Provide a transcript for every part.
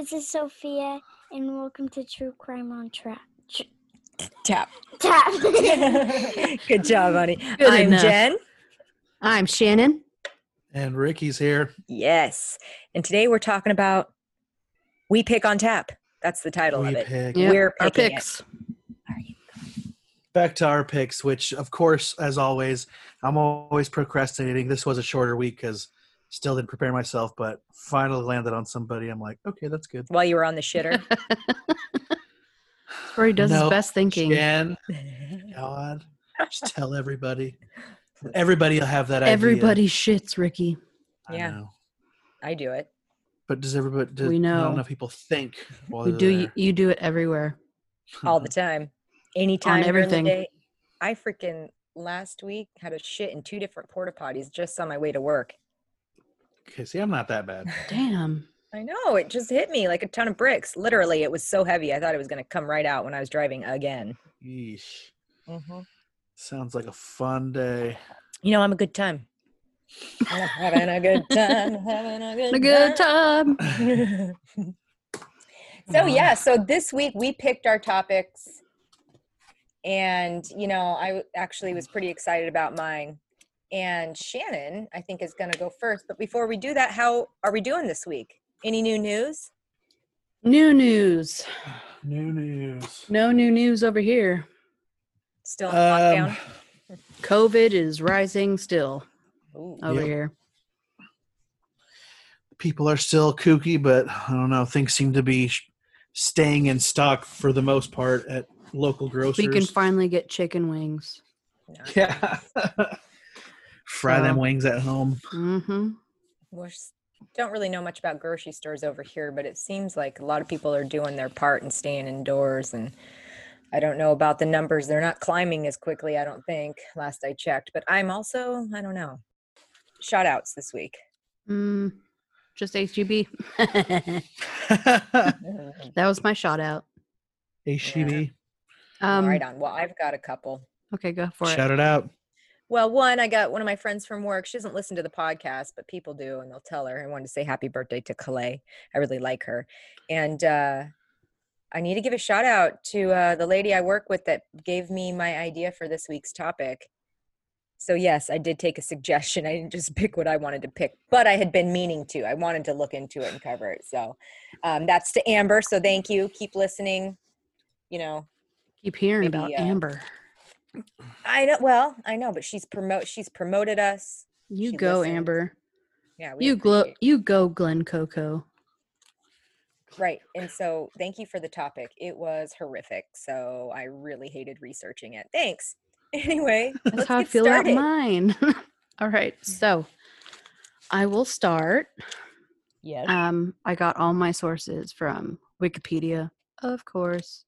this is Sophia, and welcome to True Crime on Trap. Tr- Tap. Tap. Good job, honey. Good I'm enough. Jen. I'm Shannon. And Ricky's here. Yes. And today we're talking about We Pick on Tap. That's the title We of it. pick. Yep, We're our picking it. picks. Back to our picks, which, of course, as always, I'm always procrastinating. This was a shorter week because still didn't prepare myself, but finally landed on somebody. I'm like, okay, that's good. While you were on the shitter. Where he does No, his best thinking. Jen, God, just tell everybody. Everybody will have that idea. Everybody shits, Ricky. I Yeah. know. I do it. But does everybody, does, We not know. enough people think while You do you, there. you do it everywhere. all the time. Anytime during the everything. day. I freaking last week had a shit in two different porta potties just on my way to work. Okay, see, I'm not that bad. Damn. I know it just hit me like a ton of bricks. Literally, it was so heavy. I thought it was going to come right out when I was driving again. Yeesh. Mm-hmm. Sounds like a fun day. You know, I'm a good time. I'm having a good time. Having a good, A good time. time. so yeah, so this week we picked our topics, and you know, I actually was pretty excited about mine. And Shannon, I think, is going to go first. But before we do that, how are we doing this week? Any new news? New news. New news. No new news over here. Still in lockdown. Um, COVID is rising still Ooh. over Yep. here. people are still kooky, but I don't know. Things seem to be staying in stock for the most part at local grocers. We can finally get chicken wings. yeah. Fry them wings at home. Mm-hmm. we don't really know much about grocery stores over here, but it seems like a lot of people are doing their part and staying indoors. And I don't know about the numbers; they're not climbing as quickly. I don't think. Last I checked, but I'm also I don't know. Shout outs this week. Mm, just HEB. That was my shout out. HEB. Um, right on. Well, I've got a couple. Okay, go for it. Shout it out. Well, one, I got one of my friends from work. She doesn't listen to the podcast, but people do, and they'll tell her. I wanted to say happy birthday to Calais. I really like her. And uh, I need to give a shout out to uh, the lady I work with that gave me my idea for this week's topic. So, yes, I did take a suggestion. I didn't just pick what I wanted to pick, but I had been meaning to. I wanted to look into it and cover it. So, um, that's to Amber. So, thank you. Keep listening. You know, Keep hearing Maybe, about uh, Amber. I know. Well, I know, but she's promote. She's promoted us. You she go, listens. Amber. Yeah, we You glow. You go, Glen Coco. Right. And so thank you for the topic. It was horrific. So I really hated researching it. Thanks. Anyway, That's let's how I feel started. about mine. All right, so I will start. Yes. Um, I got all my sources from Wikipedia, of course.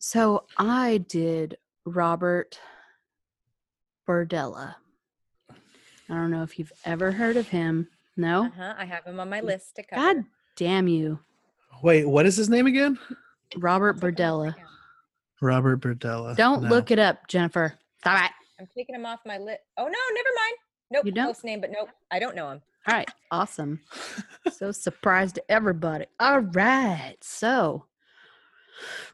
So I did Robert Bordella. I don't know if you've ever heard of him. No? Uh-huh. I have him on my list to cover. God damn you. Wait, what is his name again? Robert I'll take him off Bordella. Robert Berdella. Don't No. look it up, Jennifer. Stop it. I'm taking him off my list. Oh no, never mind. Nope. You don't? Close name, but nope. I don't know him. All right, awesome. so surprised to everybody. All right, so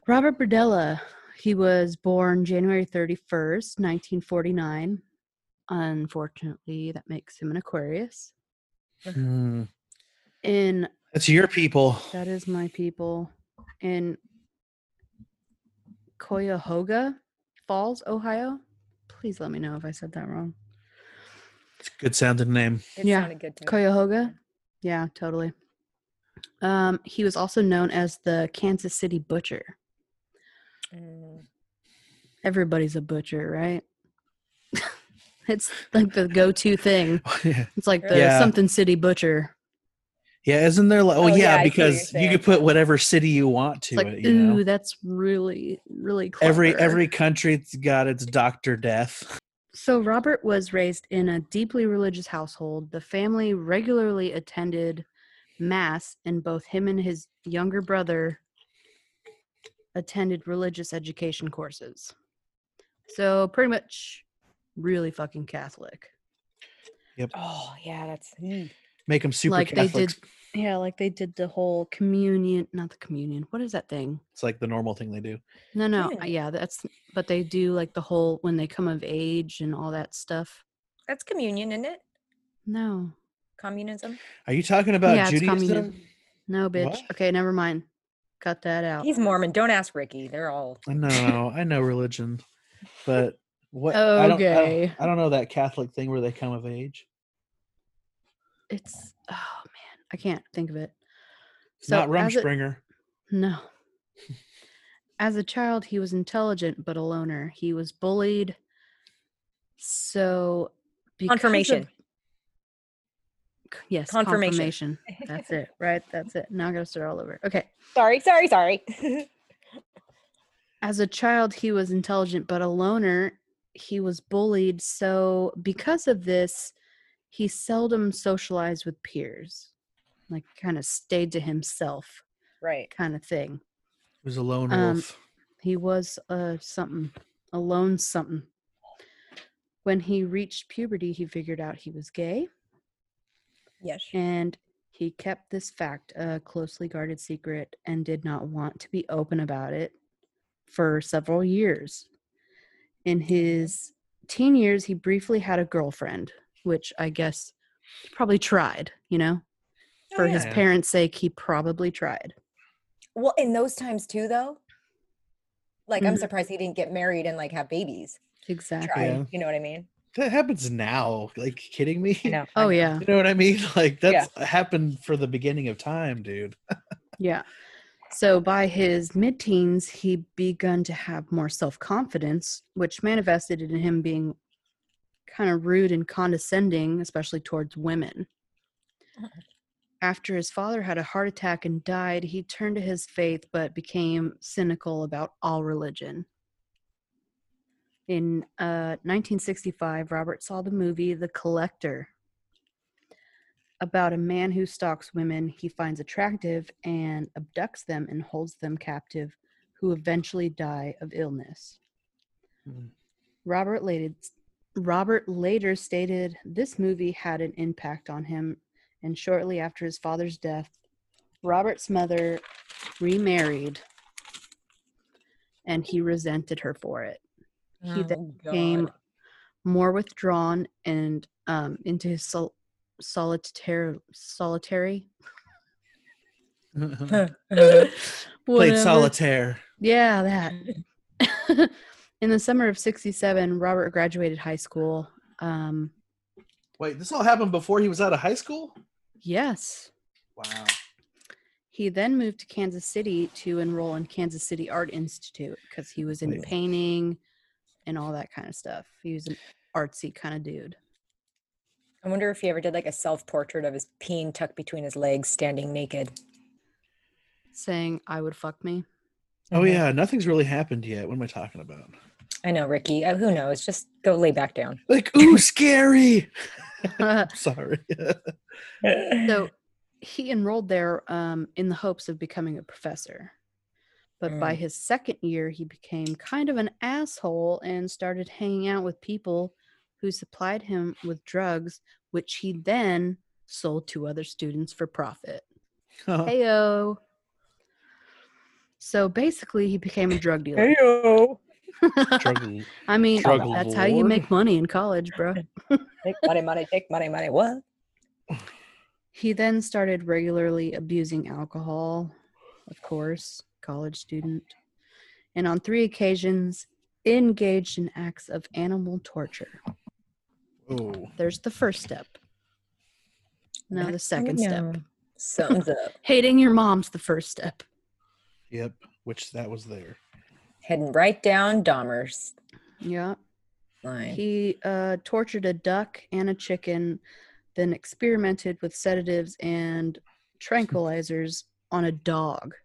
Robert Berdella, he was born January 31st, 1949. Unfortunately, that makes him an Aquarius. Hmm. In That's your people. that is my people in Cuyahoga Falls, Ohio. Please let me know if I said that wrong. It's a good sounding name. It Yeah. sounded good. Cuyahoga? Yeah, totally. Um, he was also known as the Kansas City Butcher. Mm, Everybody's a butcher, right? it's like the go-to thing. yeah. It's like the Yeah. something city butcher. Yeah, isn't there like oh, Oh, yeah, yeah, I see what you're because you saying. could put whatever city you want to It's like, it, you ooh, know. that's really, really clever. Every every country's got its Doctor Death. So Robert was raised in a deeply religious household. The family regularly attended mass, and both him and his younger brother attended religious education courses. So pretty much really fucking Catholic. Yep. Oh yeah, that's mm. Make them super like they did yeah like they did the whole communion not the communion what is that thing It's like the normal thing they do. no no Communion. yeah that's but they do like the whole when they come of age and all that stuff That's communion, isn't it? no Communism. Are you talking about Yeah, Judaism? communism. no bitch What? okay never mind cut that out He's Mormon. Don't ask Ricky. They're all. I know, I know religion, but what? I don't, I don't- Okay. I don't know that Catholic thing where they come of age. it's oh man i can't think of it It's not as a- Rumspringa. No. As a child, he was intelligent but a loner. He was bullied. So, because of- Confirmation. C- yes, Confirmation. confirmation. That's it, right? That's it. Now I gotta start all over. Okay. Sorry, sorry, sorry. As a child, he was intelligent but a loner. He was bullied. So, because of this, he seldom socialized with peers, like, kind of stayed to himself, right. kind of thing. He was a lone Um, wolf. He was uh something, a lone something. When he reached puberty, he figured out he was gay, Yes. and he kept this fact a closely guarded secret and did not want to be open about it for several years. In his teen years, he briefly had a girlfriend, which I guess probably tried, you know? Oh, For his parents' sake, he probably tried. Well, in those times too, though. Like, I'm Mhm. surprised he didn't get married and like have babies. Exactly. Try. Yeah. You know what I mean? That happens now. Like kidding me? I know. I Oh, know. yeah. You know what I mean? Like that's happened for the beginning of time, dude. Yeah. So by his mid teens, he begun to have more self confidence, which manifested in him being kind of rude and condescending, especially towards women. Uh-huh. After his father had a heart attack and died, he turned to his faith but became cynical about all religion. In uh, 1965, Robert saw the movie The Collector about a man who stalks women he finds attractive and abducts them and holds them captive, who eventually die of illness. Mm. Robert later, Robert later stated this movie had an impact on him, and shortly after his father's death, Robert's mother remarried, and he resented her for it. He then Oh, became God. more withdrawn and um, into his sol- solitary solitary Played solitaire. Yeah, that. In the summer of '67, Robert graduated high school. Um, Wait, this all happened before he was out of high school? yes, Wow. he then moved to Kansas City to enroll in Kansas City Art Institute because he was in Wait. painting and all that kind of stuff. He was an artsy kind of dude. I wonder if he ever did like a self portrait of his peen tucked between his legs, standing naked. Saying, "I would fuck me." Oh yeah, nothing's really happened yet. What am I talking about? I know, Ricky. Uh, who knows? Just go lay back down. Like, ooh, scary. Sorry. so he enrolled there um, in the hopes of becoming a professor. But by Mm. his second year, he became kind of an asshole and started hanging out with people who supplied him with drugs, which he then sold to other students for profit. Heyo. So basically, he became a drug dealer. Heyo. Struggle. I mean, Drug that's how you make money in college, bro. Take money, money, take money, money. What? He then started regularly abusing alcohol, of course, college student, and on three occasions engaged in acts of animal torture. Oh, There's the first step. Now the second how step. know Something's up. Hating your mom's the first step. yep. Which that was there. Heading right down Dahmer's Yeah. line. He uh, tortured a duck and a chicken, then experimented with sedatives and tranquilizers on a dog.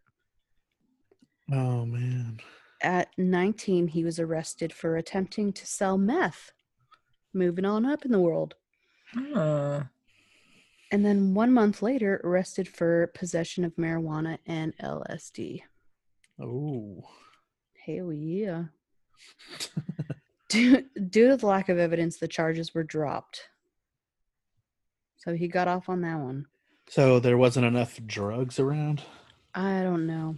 Oh man. At 19, he was arrested for attempting to sell meth. Moving on up in the world. Oh. And then one month later, arrested for possession of marijuana and LSD. Oh. Hell yeah. due, due to the lack of evidence, the charges were dropped. So he got off on that one. So there wasn't enough drugs around. I don't know.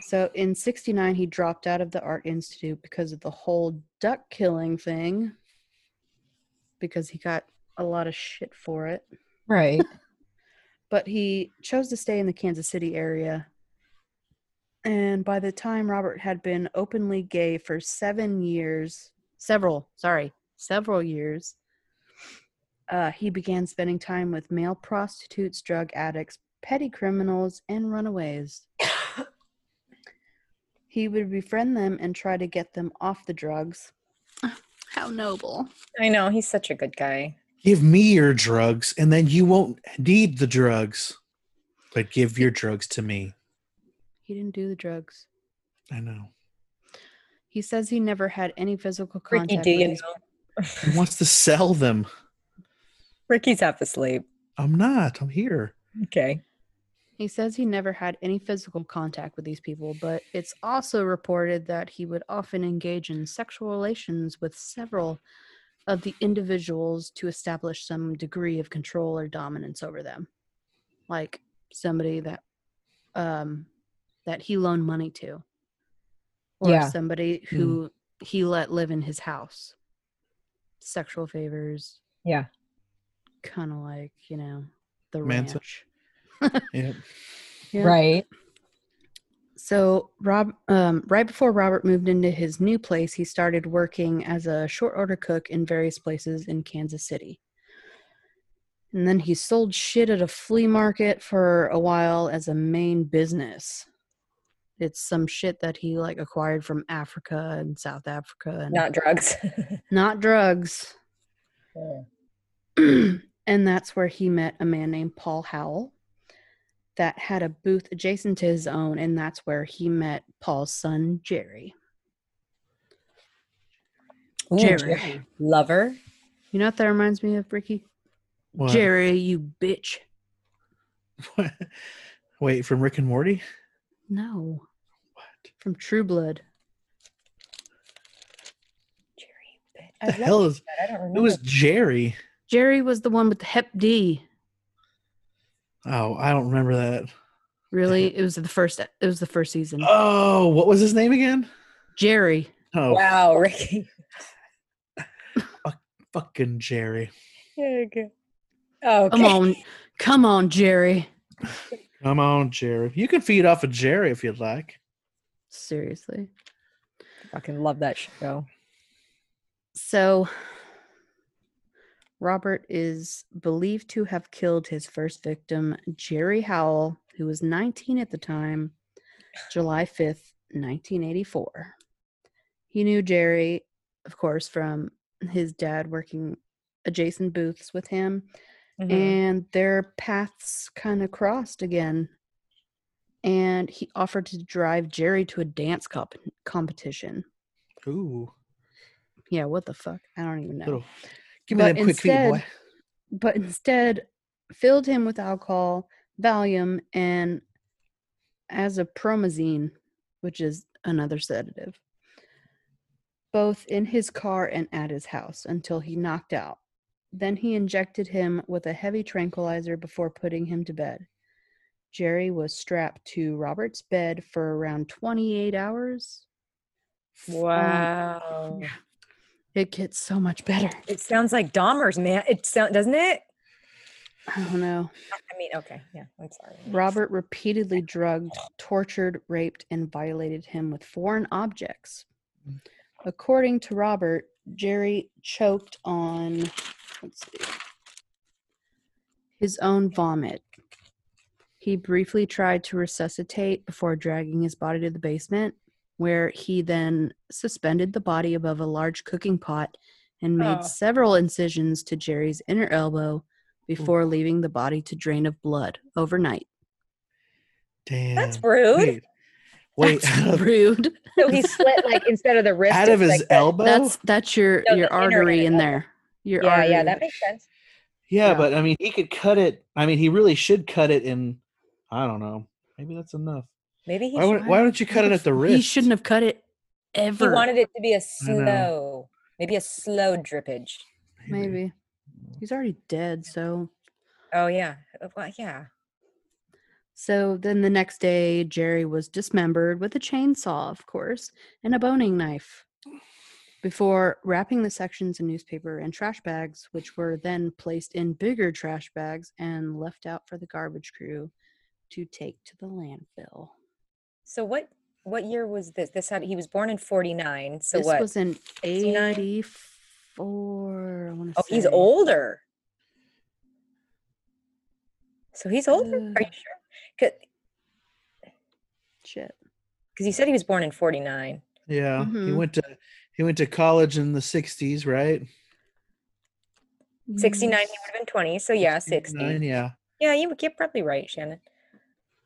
So in 69, he dropped out of the Art Institute because of the whole duck killing thing, because he got a lot of shit for it. Right. But he chose to stay in the Kansas City area. And by the time Robert had been openly gay for seven years, several, sorry, several years, uh, he began spending time with male prostitutes, drug addicts, petty criminals, and runaways. He would befriend them and try to get them off the drugs. How noble. I know. He's such a good guy. Give me your drugs, and then you won't need the drugs. But give your drugs to me. He didn't do the drugs. I know. He says he never had any physical contact Ricky, do with you these know? He wants to sell them. Ricky's half asleep. I'm not. I'm here. Okay. He says he never had any physical contact with these people, but it's also reported that he would often engage in sexual relations with several of the individuals to establish some degree of control or dominance over them. Like somebody that um that he loaned money to. Or Yeah. somebody who he let live in his house. Sexual favors, Yeah. kind of like, you know, the Manson. ranch. Yeah. Yeah. Right. So Rob, um, right before Robert moved into his new place, he started working as a short order cook in various places in Kansas City. And then he sold shit at a flea market for a while as a main business. It's some shit that he like acquired from Africa and South Africa and Not drugs. not drugs. Yeah. and that's where he met a man named Paul Howell that had a booth adjacent to his own, and that's where he met Paul's son, Jerry. Ooh, Jerry. Lover. You know what that reminds me of, Ricky? What? Jerry, you bitch. Wait, from Rick and Morty? No, What? from True Blood. Jerry. I The love hell is I don't remember. who was Jerry? Jerry was the one with the Hep D. Oh, I don't remember that. Really, it was the first. It was the first season. Oh, what was his name again? Jerry. Oh, Wow, Ricky. fucking Jerry. Okay. Okay. Come on, come on, Jerry. Come on, Jerry. You can feed off of Jerry if you'd like. Seriously. Fucking love that show. So, Robert is believed to have killed his first victim, Jerry Howell, who was 19 at the time, July 5th, 1984. He knew Jerry, of course, from his dad working adjacent booths with him, Mhm. and their paths kind of crossed again. And he offered to drive Jerry to a dance comp- competition. Ooh, Yeah, what the fuck? I don't even know. little. Give me But them quick feet, boy. instead- but instead filled him with alcohol, Valium, and acepromazine, which is another sedative, both in his car and at his house until he knocked out. Then he injected him with a heavy tranquilizer before putting him to bed. Jerry was strapped to Robert's bed for around 28 hours. Um, wow. It gets so much better. It sounds like Dahmer's man. It sound doesn't it? I don't know. I mean, okay, yeah. I'm sorry. Robert repeatedly drugged, tortured, raped, and violated him with foreign objects. According to Robert, Jerry choked on let's see, his own vomit. He briefly tried to resuscitate before dragging his body to the basement, where he then suspended the body above a large cooking pot and made Oh. several incisions to Jerry's inner elbow before leaving the body to drain of blood overnight. Damn. That's rude. Wait, wait. That's rude. So he slit like instead of the wrist. out of his like the- elbow? That's that's your No, your artery in there. Your Yeah, artery. yeah, that makes sense. yeah, yeah. but I mean, he could cut it. I mean, he really should cut it in. I don't know. Maybe that's enough. Maybe he. Why, would, why don't you cut it at the wrist? He shouldn't have cut it ever. He wanted it to be a slow, maybe a slow drippage. Maybe. He's already dead, so Oh yeah. Uh, Well, yeah. so then the next day Jerry was dismembered with a chainsaw, of course, and a boning knife. Before wrapping the sections in newspaper and trash bags, which were then placed in bigger trash bags and left out for the garbage crew to take to the landfill. So what what year was this? This had he was born in 49. So what this what? was in 69? 84. I want to oh, he's older. So he's older? Uh, Are you sure? Shit. Because he said he was born in 49. Yeah, he Mhm. went to he went to college in the '60s, right? 69, he would have been 20. So yeah, 60. 69, Yeah. Yeah, you, you're probably right, Shannon.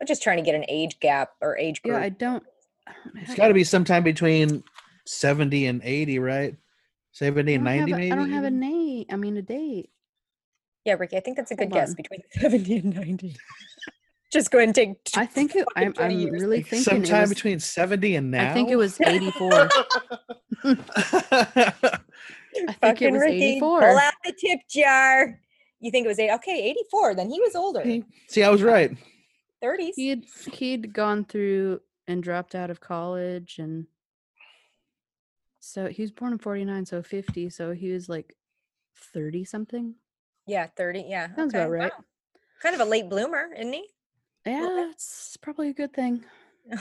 I'm just trying to get an age gap or age group. Yeah, I don't. I don't It's have got to be sometime between 70 and 80, right? 70 and 90, a- maybe. I don't have a even? name. I mean, a date. yeah, Ricky, I think that's a good Hold guess on. between 70 and 90. just go and take. I think it, I'm, I'm really Like thinking sometime was, between 70 and now. I think it was 84. I think it was Ricky, 84. Pull out the tip jar. You think it was eight? Okay, 84. Then he was older. See, I was right. 30s. He'd he'd gone through and dropped out of college and so he was born in 49 so 50 so he was like 30 something Yeah, 30. Yeah. Sounds okay, about right. wow. Kind of a late bloomer, isn't he? yeah it's probably a good thing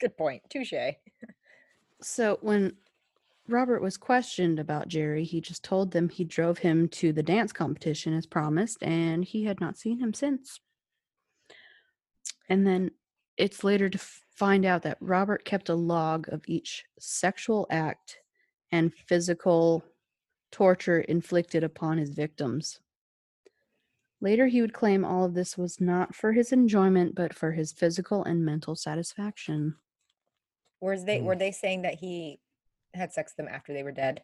Good point. Touche. so when robert was questioned about jerry he just told them he drove him to the dance competition as promised and he had not seen him since and then it's later to find out that robert kept a log of each sexual act and physical torture inflicted upon his victims later he would claim all of this was not for his enjoyment but for his physical and mental satisfaction Were they were they saying that he had sex with them after they were dead?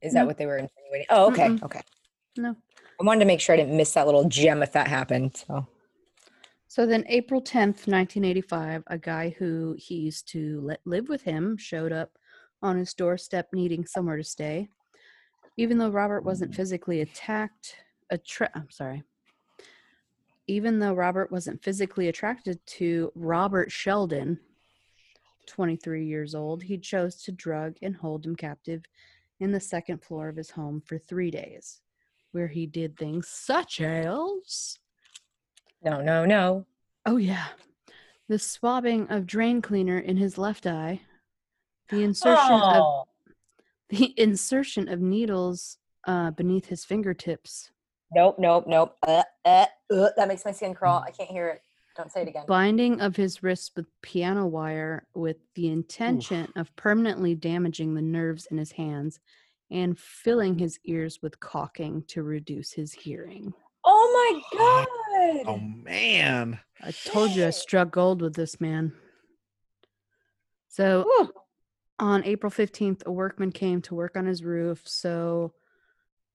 Is that what they were insinuating? Oh, okay. Mm-mm. Okay. no I wanted to make sure I didn't miss that little gem if that happened. So So then, April 10th, 1985, a guy who he used to let live with him showed up on his doorstep needing somewhere to stay. Even though Robert wasn't physically attacked, attra- I'm sorry. Even though Robert wasn't physically attracted to Robert Sheldon, 23 years old, he chose to drug and hold him captive in the second floor of his home for three days, where he did things such as no, no, no. Oh yeah. The swabbing of drain cleaner in his left eye. The insertion of Oh, the insertion of needles uh, beneath his fingertips. nope, nope, nope. Uh, uh, uh, that makes my skin crawl. I can't hear it. Don't say it again. Binding of his wrists with piano wire with the intention of permanently damaging the nerves in his hands and filling his ears with caulking to reduce his hearing. Oh my god. Oh man. I told you I struck gold with this man. So Whew. on April 15th, a workman came to work on his roof. So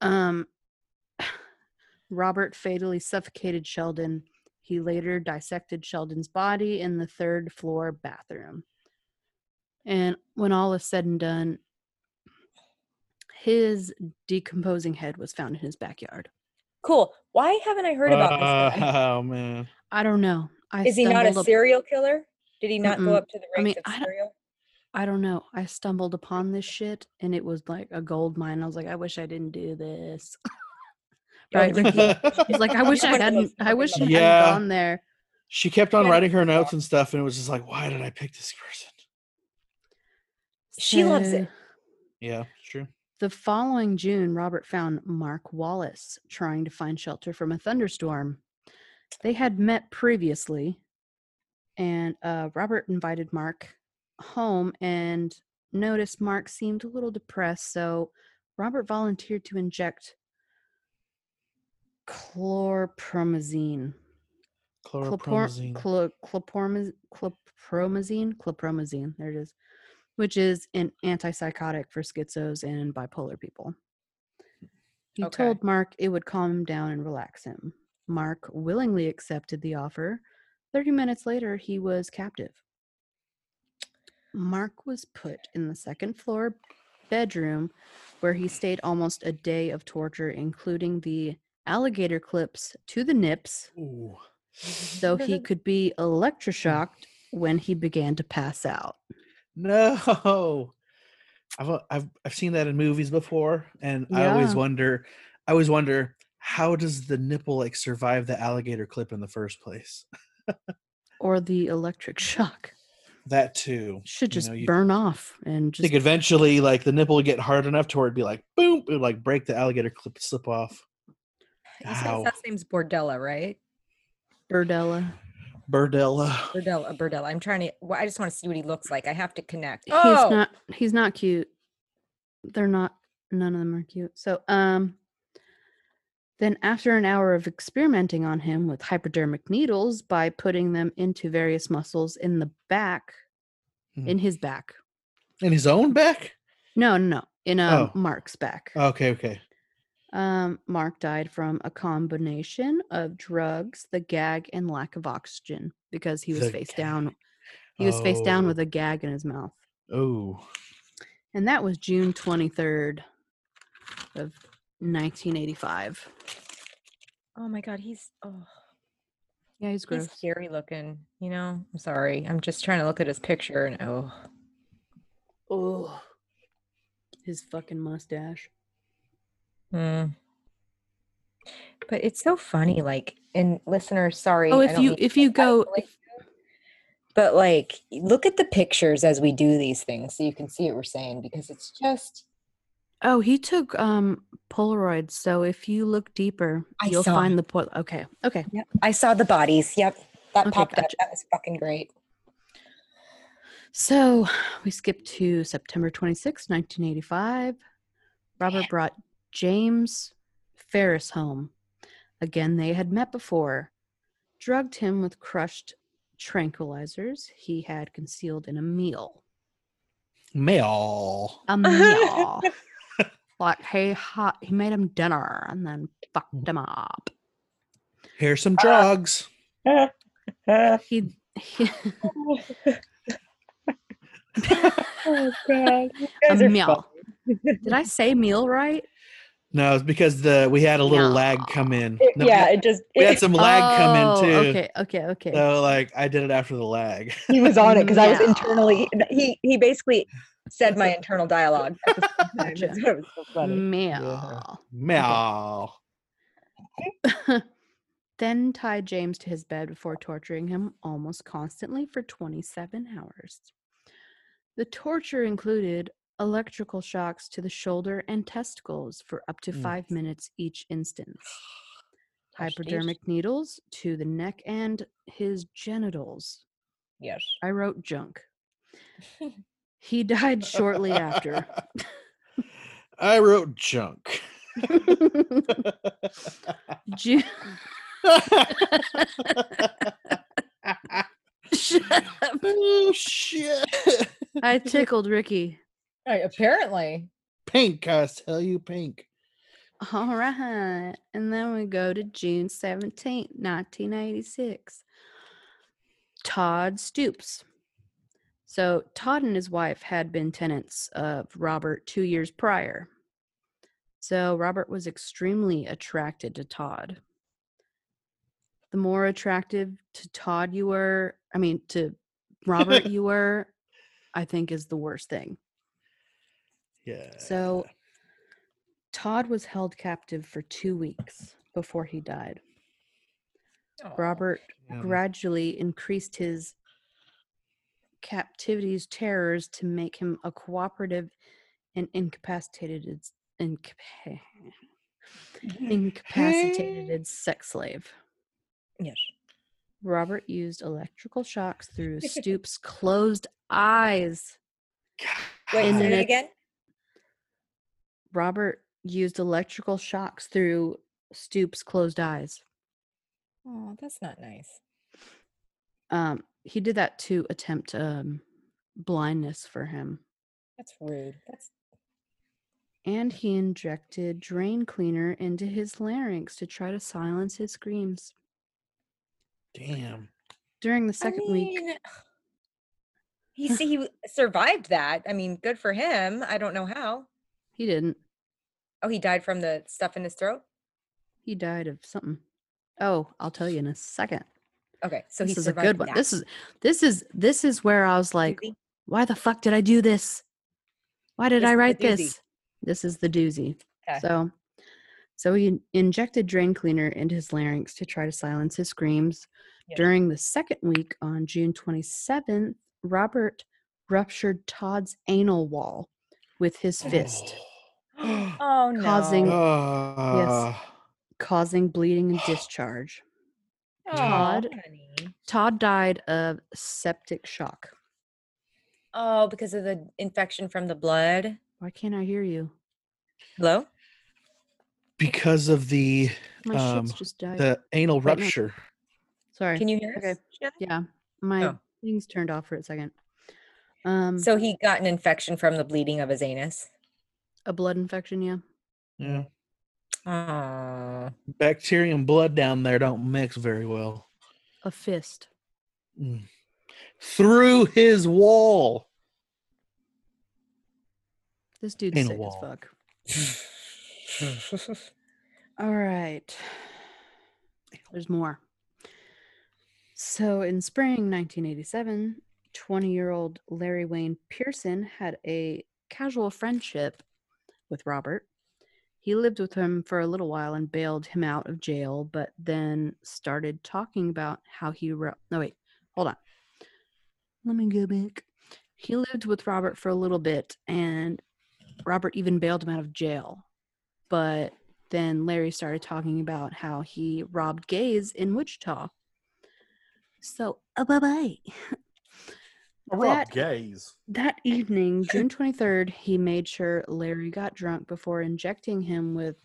um Robert fatally suffocated Sheldon. He later dissected Sheldon's body in the third floor bathroom. And when all is said and done, his decomposing head was found in his backyard. Cool. Why haven't I heard about this guy? Oh man. I don't know. I Is he not a serial killer? Did he not go Mm-mm. up to the I ranks mean, of I don't- serial? I don't know. I stumbled upon this shit and it was like a gold mine. I was like, I wish I didn't do this. Right, Ricky? He's like, I wish I one of those hadn't. I fucking wish I. Yeah. hadn't gone there. she kept on writing her notes and stuff, and it was just like, why did I pick this person? She loves it. Yeah, true. The following June, Robert found Mark Wallace trying to find shelter from a thunderstorm. They had met previously, and uh, Robert invited Mark home and noticed Mark seemed a little depressed. So Robert volunteered to inject chlorpromazine. Chlopor- Chloropromazine. clo- chlorpromaz- chlorpromazine, chlorpromazine, there it is, which is an antipsychotic for schizos and bipolar people. He Okay. told Mark it would calm him down and relax him. Mark willingly accepted the offer. 30 minutes later, he was captive. Mark was put in the second floor bedroom, where he stayed almost a day of torture, including the alligator clips to the nips, Ooh. so he could be electroshocked when he began to pass out. No. I've uh, I've I've seen that in movies before, and I always wonder. I always wonder how does the nipple like survive the alligator clip in the first place? Or the electric shock That too. should You just know, you burn off and just think eventually, like the nipple would get hard enough to where it'd be like boom, it would like break the alligator clip slip off. You said Ow. his last name's Bordella, right? Burdella. Burdella. Bordella, Bordella. I'm trying to. Well, I just want to see what he looks like. I have to connect. He's Oh, not he's not cute. They're not none of them are cute. So um then after an hour of experimenting on him with hypodermic needles by putting them into various muscles in the back Hmm. in his back. In his own back? No, no, no. In um, Oh. Mark's back. Okay, okay. Um, Mark died from a combination of drugs, the gag, and lack of oxygen because he was The face gag. down. He was face down Oh. with a gag in his mouth. Oh. And that was June 23rd of 1985. oh my God, he's oh, Yeah, he's he's gross. scary looking. You know, I'm sorry. I'm just trying to look at his picture and oh, Oh. His fucking mustache. Hmm. But it's so funny. Like, and listeners, sorry. Oh, if you if you go But like, look at the pictures as we do these things, so you can see what we're saying because it's just. Oh, he took um Polaroids, so if you look deeper, I you'll saw. find the pol- Okay. Okay. Yep, I saw the bodies. Yep, that Okay, popped up. That was fucking great. So we skip to September 26, 1985. Robert brought James Ferris home. Again, they had met before. Drugged him with crushed tranquilizers he had concealed in a meal. Meal. A meal. like hey, hot, he made him dinner and then fucked him up. Here's some Uh, drugs. He, he oh god, a meal. Did I say meal right? No, it's because the we had a little lag come in. No, yeah, had- it just we had some lag come Oh, in too. Okay, okay, okay. So like I did it after the lag. he was on it because I was internally. He he basically said my internal dialogue. At the same time. Gotcha. That's what was so funny. Meow. Meow. then tied James to his bed before torturing him almost constantly for 27 hours. The torture included electrical shocks to the shoulder and testicles for up to Mm. five minutes each instance, hypodermic needles to the neck and his genitals. Yes. I wrote junk. He died shortly after. I wrote junk. Ju- Shut up. oh shit. I tickled Ricky. Right, apparently. Pink, I tell you, pink. All right. And then we go to June 17th, 1986. Todd Stoops. So, Todd and his wife had been tenants of Robert two years prior. So, Robert was extremely attracted to Todd. The more attractive to Todd you were, I mean, to Robert you were, I think is the worst thing. Yeah. So Todd was held captive for two weeks before he died. Aw. Robert gradually increased his captivity's terrors to make him a cooperative and incapacitated incapa- incapacitated sex slave. Yes. Robert used electrical shocks through Stoops' closed eyes. Wait, say that it- again. Robert used electrical shocks through Stoops' closed eyes. Oh, that's not nice. Um, he did that to attempt um, blindness for him. That's rude. That's And he injected drain cleaner into his larynx to try to silence his screams. Damn. During the second I week, he see he survived that. I mean, good for him. I don't know how. He didn't. Oh, he died from the stuff in his throat. He died of something. Oh, I'll tell you in a second. Okay, so this he is a good one. that. This is this is this is where I was like, Doozy? why the fuck did I do this? Why did This I write this? This is the doozy. 'Kay. So, so he injected drain cleaner into his larynx to try to silence his screams. During the second week on June 27th, Robert ruptured Todd's anal wall with his fist, oh. Oh no. causing- Ah. causing bleeding and discharge. Aw, Todd. honey. Todd died of septic shock. Oh, because of the infection from the blood. Why can't I hear you? Hello. because of the Um, shit's just died. the anal Right now. rupture. Sorry. Can you hear Okay. us? Yeah, my Oh. things turned off for a second. Um, So he got an infection from the bleeding of his anus. A blood infection. Yeah. Yeah. Oh. Bacteria and blood down there don't mix very well. A fist. Mm. Through his wall. This dude's Anal sick wall. as fuck. All right. There's more. So in spring 1987, 20 year old Larry Wayne Pearson had a casual friendship with Robert. He lived with him for a little while and bailed him out of jail, but then started talking about how he. Ro- no, wait, hold on. Let me go back. He lived with Robert for a little bit, and Robert even bailed him out of jail. But then Larry started talking about how he robbed gays in Wichita. So, uh, bye bye. That- gays. That evening, June 23rd, he made sure Larry got drunk before injecting him with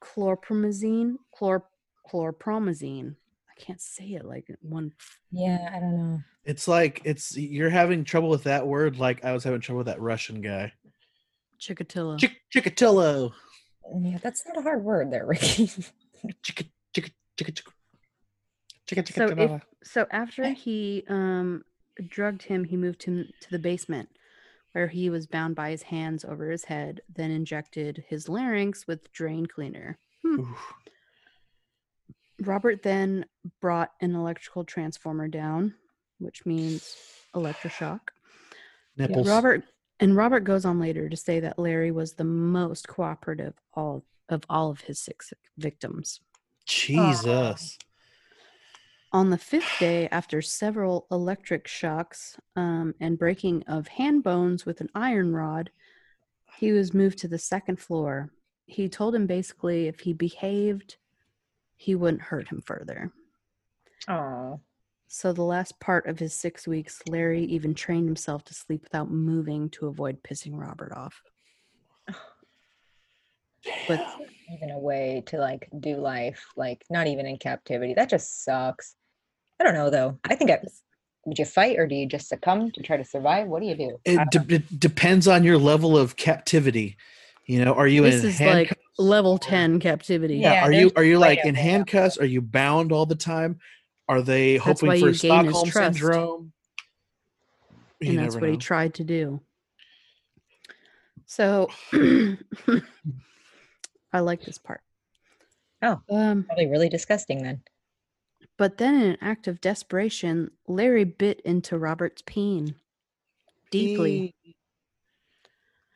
chlorpromazine. Chlor, chlorpromazine. I can't say it like one. Yeah, I don't know. It's like it's you're having trouble with that word, like I was having trouble with that Russian guy. Chikatilo. Chick Chikatilo. Yeah, that's not a hard word there, Ricky. Chicka chicka chicka chicka. Chicka So chicka if chicka. So after he um drugged him, he moved him to the basement where he was bound by his hands over his head, then injected his larynx with drain cleaner. Oof. Robert then brought an electrical transformer down, which means electroshock. Nipples. Robert and Robert goes on later to say that Larry was the most cooperative all of all of his six victims. Jesus. On the fifth day, after several electric shocks um, and breaking of hand bones with an iron rod, he was moved to the second floor. He told him basically if he behaved, he wouldn't hurt him further. Oh. So, the last part of his six weeks, Larry even trained himself to sleep without moving to avoid pissing Robert off. But Even a way to like do life, like not even in captivity. That just sucks. I don't know though. I think I would you fight or do you just succumb to try to survive? What do you do? It, de- it depends on your level of captivity. You know, are you this in is handcuffs? like level 10 captivity. yeah, Yeah, are you are you like up in there. handcuffs? Are you bound all the time? Are they That's hoping for you gain his Stockholm trust. syndrome? You and that's never what he tried to do. So I like this part. Oh. Um, Probably really disgusting then. But then in an act of desperation, Larry bit into Robert's peen deeply.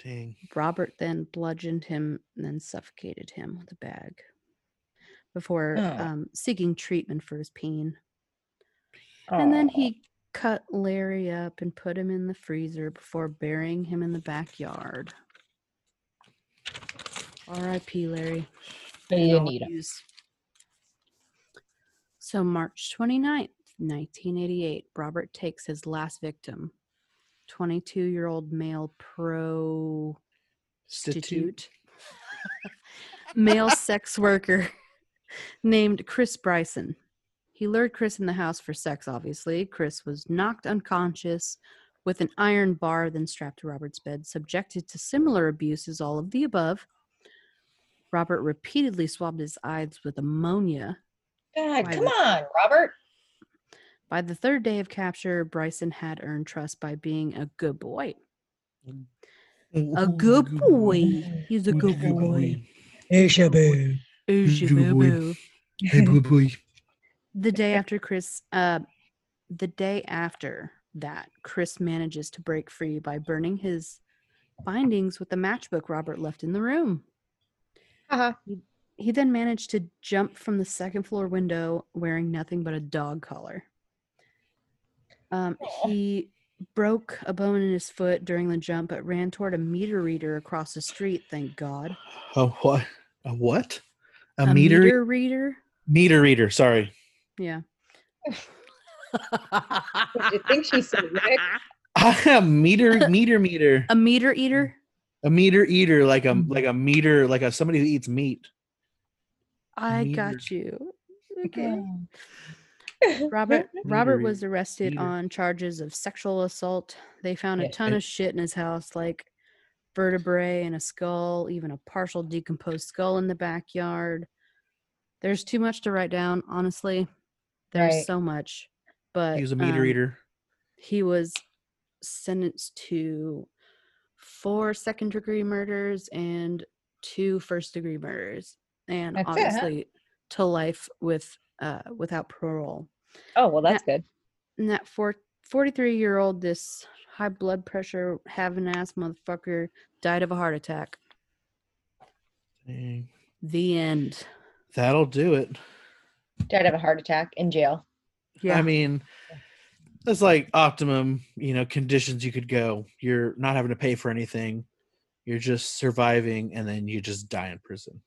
Dang. Robert then bludgeoned him and then suffocated him with a bag before Oh. um, seeking treatment for his peen. And then he cut Larry up and put him in the freezer before burying him in the backyard. R.I.P. Larry. And didn't 'em. yous. So March 29th, 1988, Robert takes his last victim, 22-year-old male Stitute. prostitute, male sex worker named Chris Bryson. He lured Chris in the house for sex, obviously. Chris was knocked unconscious with an iron bar, then strapped to Robert's bed, subjected to similar abuse as all of the above. Robert repeatedly swabbed his eyes with ammonia. God, Why come would- on, Robert. By the third day of capture, Bryson had earned trust by being a good boy. A good boy. He's a good boy. Hey, Shabu. Ooh, Good boy. shabooboo. Hey, boy, boy. The day after Chris, uh, the day after that, Chris manages to break free by burning his findings with the matchbook Robert left in the room. Uh-huh. He then managed to jump from the second floor window wearing nothing but a dog collar. Um, he broke a bone in his foot during the jump, but ran toward a meter reader across the street. Thank God. A what? A what? A, A meter meter reader. meter reader. Sorry. Yeah. you think she said, Rick? a meter meter meter. A meter eater. A meter eater, like a like a meter, like a somebody who eats meat. I got you. Okay. Robert Robert was arrested on charges of sexual assault. They found a ton of shit in his house, like vertebrae and a skull, even a partial decomposed skull in the backyard. There's too much to write down, honestly. There's Right. so much. But He was a meter um, eater. He was sentenced to four second degree murders and two first degree murders. And That's it, huh? obviously to life with uh without parole. Oh, well, that's good. And that four, 43 year old, this high blood pressure having ass motherfucker died of a heart attack. Dang. The end. That'll do it. Died of a heart attack in jail. Yeah. I mean, that's like optimum, you know, conditions you could go. You're not having to pay for anything. You're just surviving and then you just die in prison.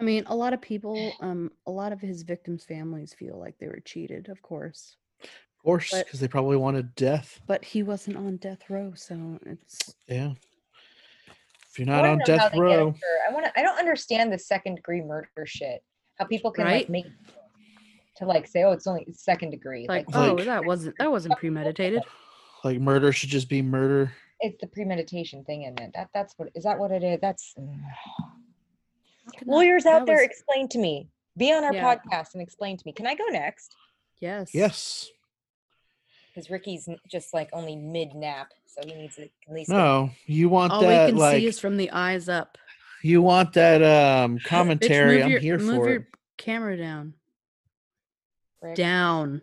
I mean, a lot of people, um, a lot of his victims' families feel like they were cheated, of course. Of course, But- because they probably wanted death. But he wasn't on death row, so it's Yeah. If you're I not wanna on know how death they get row, for- I want to. I don't understand the second degree murder shit. How people can like Right? make to like say, oh, it's only second degree. like, Like, oh, Like- that wasn't that wasn't premeditated. like murder should just be murder. it's the premeditation thing in it. That that's what is that what it is? That's How that- lawyers out there. was- Explain to me. Be on our Yeah. podcast and explain to me. Can I go next? yes. Yes. Because Ricky's n- just like only mid nap, so he needs to at least. get- No, you want All we that can like see is from the eyes up. you want that um Bitch, commentary. move I'm your, here move for your it. camera down. Rick. Down.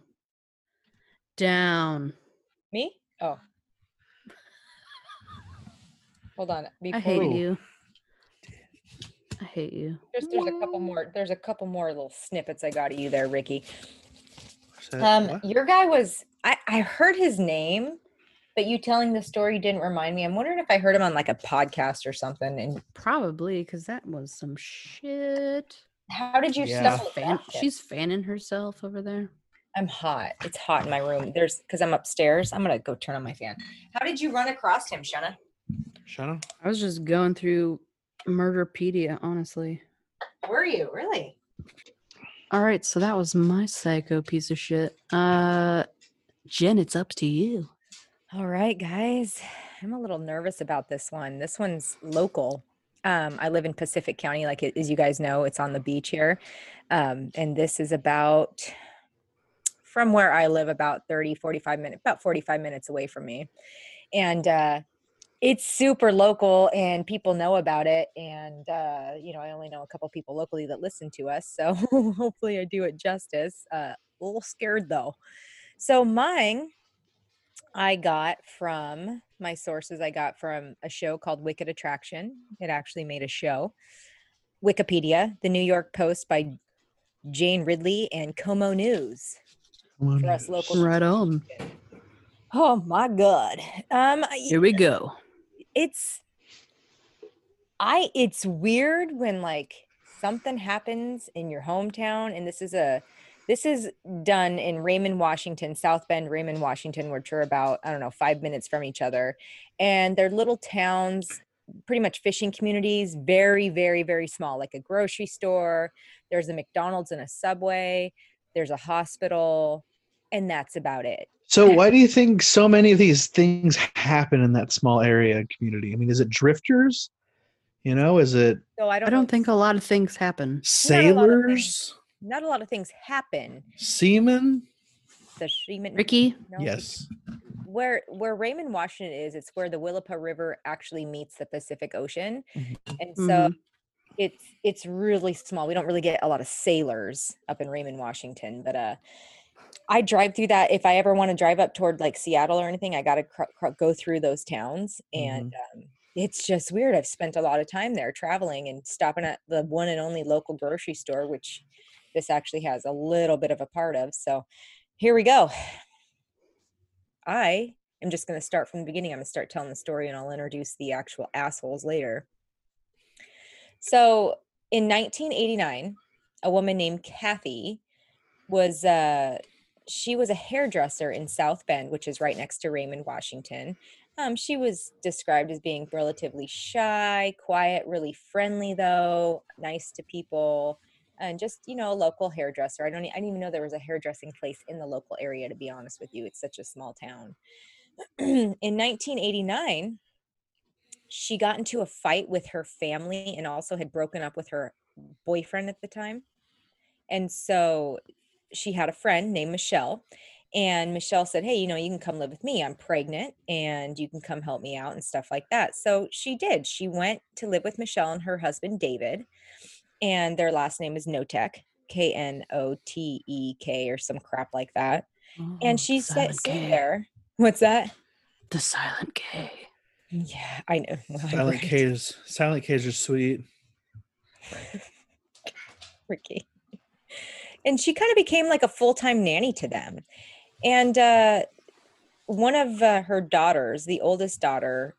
Down. Me? Oh. Hold on. I Before hate we- you. I hate you. There's, there's a couple more. There's a couple more little snippets I got of you there, Ricky. Said Um, what? your guy was. I I heard his name, but you telling the story didn't remind me. I'm wondering if I heard him on like a podcast or something. And Probably because that was some shit. how did you Yeah. stumble Fan, she's fanning herself over there. I'm hot. It's hot in my room. There's because I'm upstairs. I'm gonna go turn on my fan. How did you run across him, Shanna? Shanna? I was just going through Murderpedia, honestly. Were you really? All right, so that was my psycho piece of shit. Uh, Jen, it's up to you. All right, guys. I'm a little nervous about this one. This one's local. Um, I live in Pacific County, like it- as you guys know, it's on the beach here. Um, and this is about from where I live, about 30, 45 minutes, about 45 minutes away from me. And uh, it's super local and people know about it. And, uh, you know, I only know a couple people locally that listen to us. So hopefully I do it justice. Uh, a little scared though. So mine I got from my sources, I got from a show called Wicked Attraction. It actually made a show. Wikipedia, the New York Post by Jane Ridley, and KOMO News Come on, for us local. Right on. Oh my God. Um, Here we go. It's I it's weird when like something happens in your hometown and this is a this is done in Raymond, Washington, South Bend, Raymond, Washington, which are about, I don't know, five minutes from each other. And they're little towns, pretty much fishing communities, very, very, very small, like a grocery store. There's a McDonald's and a subway, there's a hospital, and that's about it. So why do you think so many of these things happen in that small area community? I mean, is it drifters? You know, is it So I don't I don't think a lot of things happen. Not a lot of things. sailors? not a lot of things happen. Seaman? The Sherman, Ricky, no? Yes. where where Raymond, Washington is, it's where the Willapa River actually meets the Pacific Ocean, Mhm. and so Mhm. it's it's really small. We don't really get a lot of sailors up in Raymond, Washington, but uh, I drive through that. If I ever want to drive up toward like Seattle or anything, I got to cr- cr- go through those towns, and um, it's just weird. I've spent a lot of time there traveling and stopping at the one and only local grocery store, which this actually has a little bit of a part of. So here we go. I am just going to start from the beginning. I'm going to start telling the story and I'll introduce the actual assholes later. So in 1989, a woman named Kathy was, uh, she was a hairdresser in South Bend, which is right next to Raymond, Washington. Um, she was described as being relatively shy, quiet, really friendly, though, nice to people, and just you know a local hairdresser. I don't, I didn't even know there was a hairdressing place in the local area. To be honest with you, it's such a small town. in 1989, she got into a fight with her family and also had broken up with her boyfriend at the time. And so she had a friend named Michelle. And Michelle said, Hey, you know, you can come live with me. I'm pregnant and you can come help me out and stuff like that. So she did. She went to live with Michelle and her husband, David. And their last name is Knotek, K N O T E K, or some crap like that. Oh, And she sat silent there. What's that? The silent K. Yeah, I know. Well, I'm Silent right. K's. Silent K's are sweet. Ricky. And she kind of became like a full time nanny to them. And uh, one of uh, her daughters, the oldest daughter,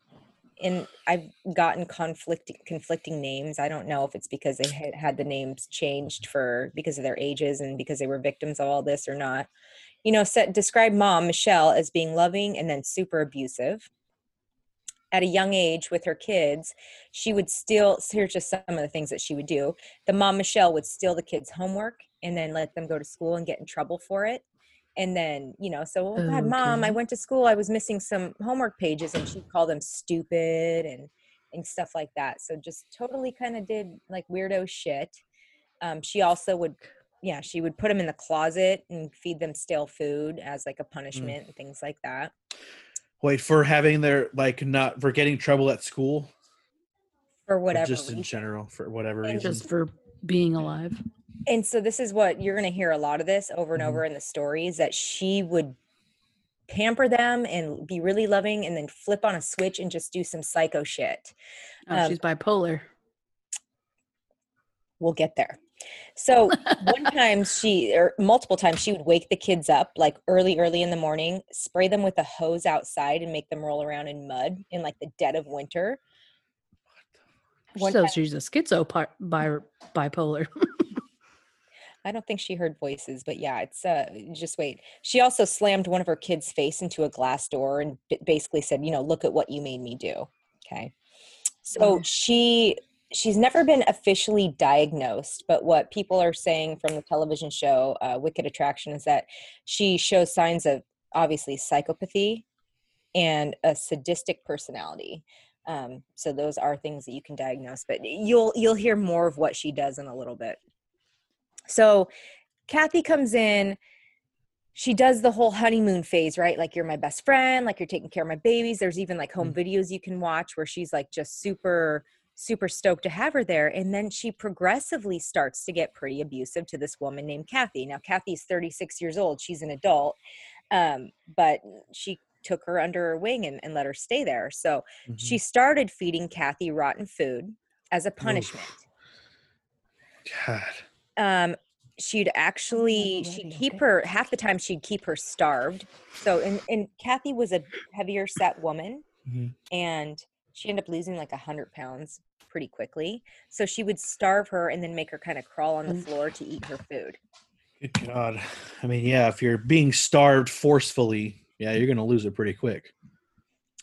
and I've gotten conflicting conflicting names. I don't know if it's because they had had the names changed for because of their ages and because they were victims of all this or not. You know, set describe mom Michelle as being loving and then super abusive. At a young age with her kids, she would steal. Here's just some of the things that she would do the mom Michelle would steal the kids' homework and then let them go to school and get in trouble for it. And then, you know, so oh God, mom, I went to school, I was missing some homework pages, and she'd call them stupid and and stuff like that. So just totally kind of did like weirdo shit. Um, she also would, yeah, she would put them in the closet and feed them stale food as like a punishment and things like that. Wait, for having their like not for getting trouble at school? For Or whatever just in reason. general, for whatever And reason. Just for being alive. and so this is what you're going to hear a lot of this over and Mhm. over in the stories that she would pamper them and be really loving and then flip on a switch and just do some psycho shit Oh, Um, she's bipolar. we'll get there so one time she or multiple times she would wake the kids up like early early in the morning spray them with a hose outside and make them roll around in mud in like the dead of winter one so time- she's a schizo bi- bipolar. I don't think she heard voices, but yeah, it's uh just wait. She also slammed one of her kids' face into a glass door and b- basically said, you know, look at what you made me do. Okay. So she she's never been officially diagnosed, but what people are saying from the television show uh, Wicked Attraction is that she shows signs of obviously psychopathy and a sadistic personality. Um, so those are things that you can diagnose, but you'll you'll hear more of what she does in a little bit. So Kathy comes in. She does the whole honeymoon phase, right? Like you're my best friend, like you're taking care of my babies. There's even like home videos you can watch where she's like just super, super stoked to have her there. And then she progressively starts to get pretty abusive to this woman named Kathy. Now, Kathy's 36 years old. She's an adult, um, but she took her under her wing and, and let her stay there. So Mhm. she started feeding Kathy rotten food as a punishment God. um she'd actually she'd keep her half the time she'd keep her starved so and and kathy was a heavier set woman Mhm. and she ended up losing like a hundred pounds pretty quickly so she would starve her and then make her kind of crawl on the Mm. floor to eat her food Good God. I mean, yeah, if you're being starved forcefully, yeah, you're gonna lose it pretty quick.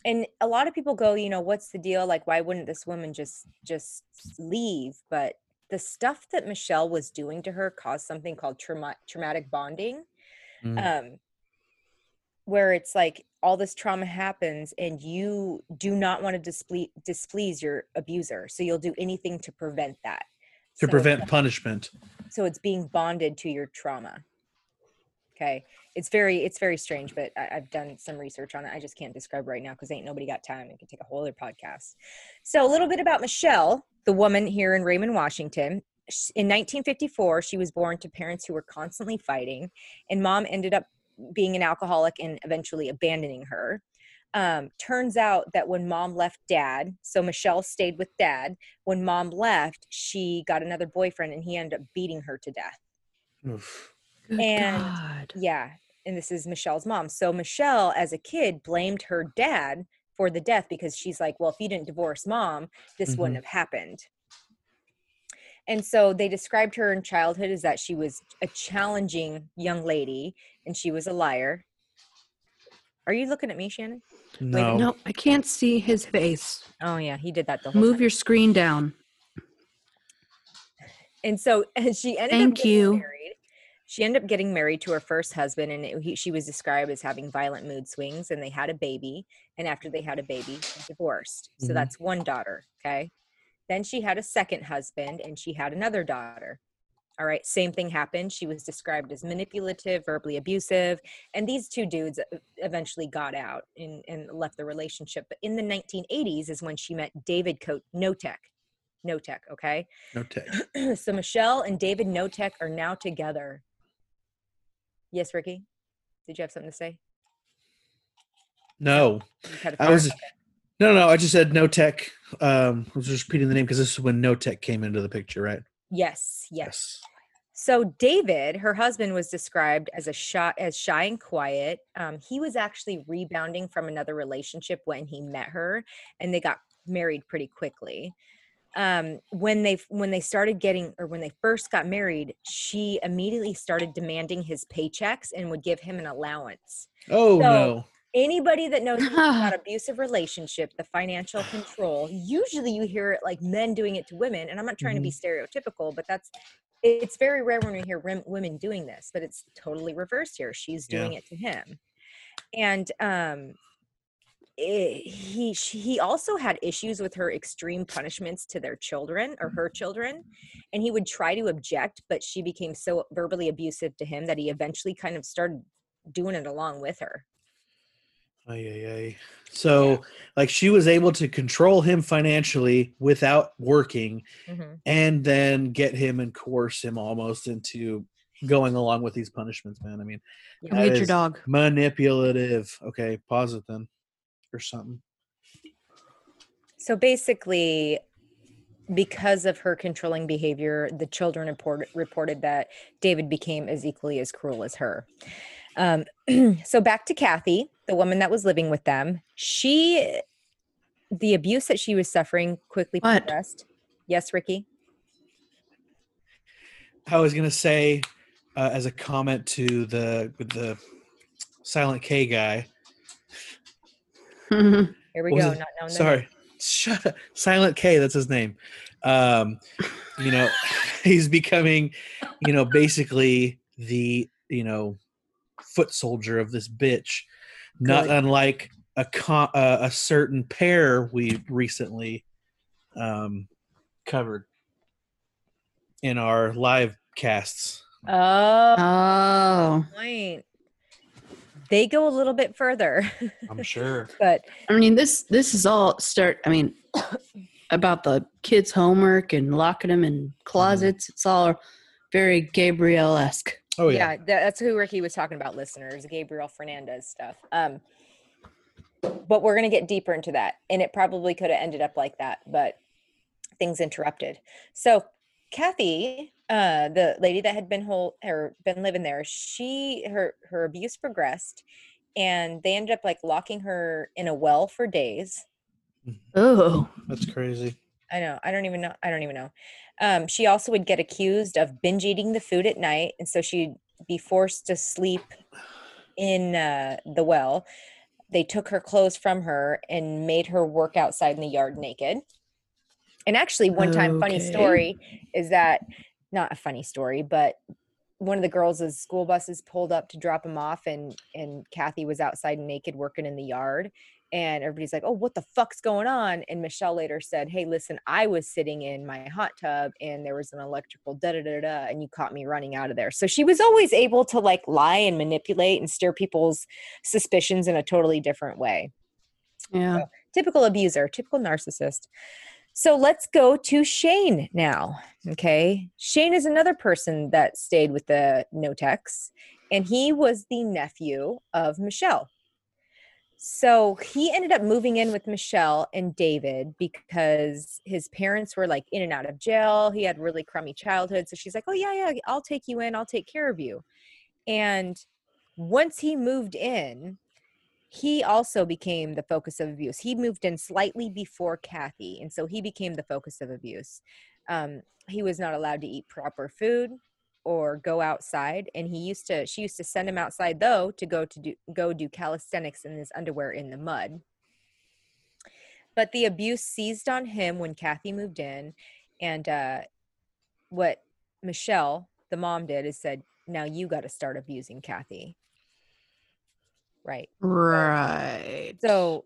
and a lot of people go you know what's the deal like why wouldn't this woman just just leave but the stuff that michelle was doing to her caused something called trauma, traumatic bonding Mm. um where it's like all this trauma happens and you do not want to displease displease your abuser so you'll do anything to prevent that to So- prevent punishment. so it's being bonded to your trauma. Okay, it's very it's very strange, but I, I've done some research on it. I just can't describe right now because ain't nobody got time. It could take a whole other podcast. So a little bit about Michelle, the woman here in Raymond, Washington. In 1954, she was born to parents who were constantly fighting, and mom ended up being an alcoholic and eventually abandoning her. Um, turns out that when mom left dad, so Michelle stayed with dad. When mom left, she got another boyfriend and he ended up beating her to death. Oof. Good And- God. Yeah. And this is Michelle's mom. So Michelle, as a kid, blamed her dad for the death because she's like, well, if you didn't divorce mom, this wouldn't have happened. And so they described her in childhood as that she was a challenging young lady and she was a liar. Are you looking at me, Shannon? No. No, I can't see his face. Oh yeah, he did that the whole Move time. your screen down. and so and she ended Thank up getting you. married. She ended up getting married to her first husband, and it, he, she was described as having violent mood swings. And they had a baby, and after they had a baby, divorced. So Mhm. that's one daughter. Okay. Then she had a second husband, and she had another daughter. All right. Same thing happened. She was described as manipulative, verbally abusive, and these two dudes eventually got out and, and left the relationship. But in the 1980s is when she met David Co- Knotek. Knotek. Okay. No tech. so Michelle and David Knotek are now together. Yes, Ricky. Did you have something to say? No. You had a I was no, no. I just said no tech. Um, I was just repeating the name because this is when no tech came into the picture, right? Yes, yes. So David, her husband, was described as a shy, as shy and quiet. Um, he was actually rebounding from another relationship when he met her, and they got married pretty quickly. Um, when they when they started getting or when they first got married, she immediately started demanding his paychecks and would give him an allowance. Oh So- no. Anybody that knows about abusive relationship the financial control usually you hear it like men doing it to women and i'm not trying to be stereotypical but that's it's very rare when we hear women doing this but it's totally reversed here. She's Yeah. doing it to him. And um eh, he she, he also had issues with her extreme punishments to their children or her children and he would try to object but she became so verbally abusive to him that he eventually kind of started doing it along with her Ay, ay, ay. So, like, she was able to control him financially without working, Mhm. and then get him and coerce him almost into going along with these punishments. Man, I mean, Come That get your dog. manipulative. Okay, pause it then, or something. So basically, because of her controlling behavior, the children report, reported that David became as equally as cruel as her. Um, so back to Kathy, the woman that was living with them. She, the abuse that she was suffering quickly What? progressed. Yes, Ricky. I was gonna say, uh, as a comment to the with the Silent K guy. Here we go. Not knowing the Sorry, shut up. Silent K. That's his name. Um, you know, he's becoming, you know, basically the you know foot soldier of this bitch. Not Good. unlike a con- uh, a certain pair we recently um, covered in our live casts. Oh, Oh, point. They go a little bit further, I'm sure. but I mean this this is all start. I mean, about the kids' homework and locking them in closets. It's all very Gabriel esque. Oh yeah, yeah. that's who Ricky was talking about, listeners. Gabriel Fernandez stuff. Um, but we're gonna get deeper into that, and it probably could have ended up like that, but things interrupted. So, Kathy, uh, the lady that had been whole or been living there, she her her abuse progressed, and they ended up like locking her in a well for days. Oh, That's crazy. I know. I don't even know. I don't even know. Um, she also would get accused of binge eating the food at night, and so she'd be forced to sleep in uh, the well. They took her clothes from her and made her work outside in the yard naked. And actually, one time, funny story is that not a funny story, but one of the girls' school buses pulled up to drop him off, and and Kathy was outside naked working in the yard, and everybody's like, "Oh, what the fuck's going on?" And Michelle later said, "Hey, listen, I was sitting in my hot tub and there was an electrical da da da da, and you caught me running out of there." So she was always able to like lie and manipulate and steer people's suspicions in a totally different way. Yeah. Typical abuser, typical narcissist. So let's go to Shane now. Okay. Shane is another person that stayed with the no Knoteks, and he was the nephew of Michelle. So he ended up moving in with Michelle and David because his parents were like in and out of jail. He had really crummy childhood. So she's like, Oh, yeah, yeah, I'll take you in. I'll take care of you. And once he moved in, he also became the focus of abuse. He moved in slightly before Kathy. And so he became the focus of abuse. Um, he was not allowed to eat proper food or go outside and he used to she used to send him outside though to go to do go do calisthenics in his underwear in the mud. But the abuse seized on him when kathy moved in and uh what michelle the mom did is said now you got to start abusing kathy. Right. Right. so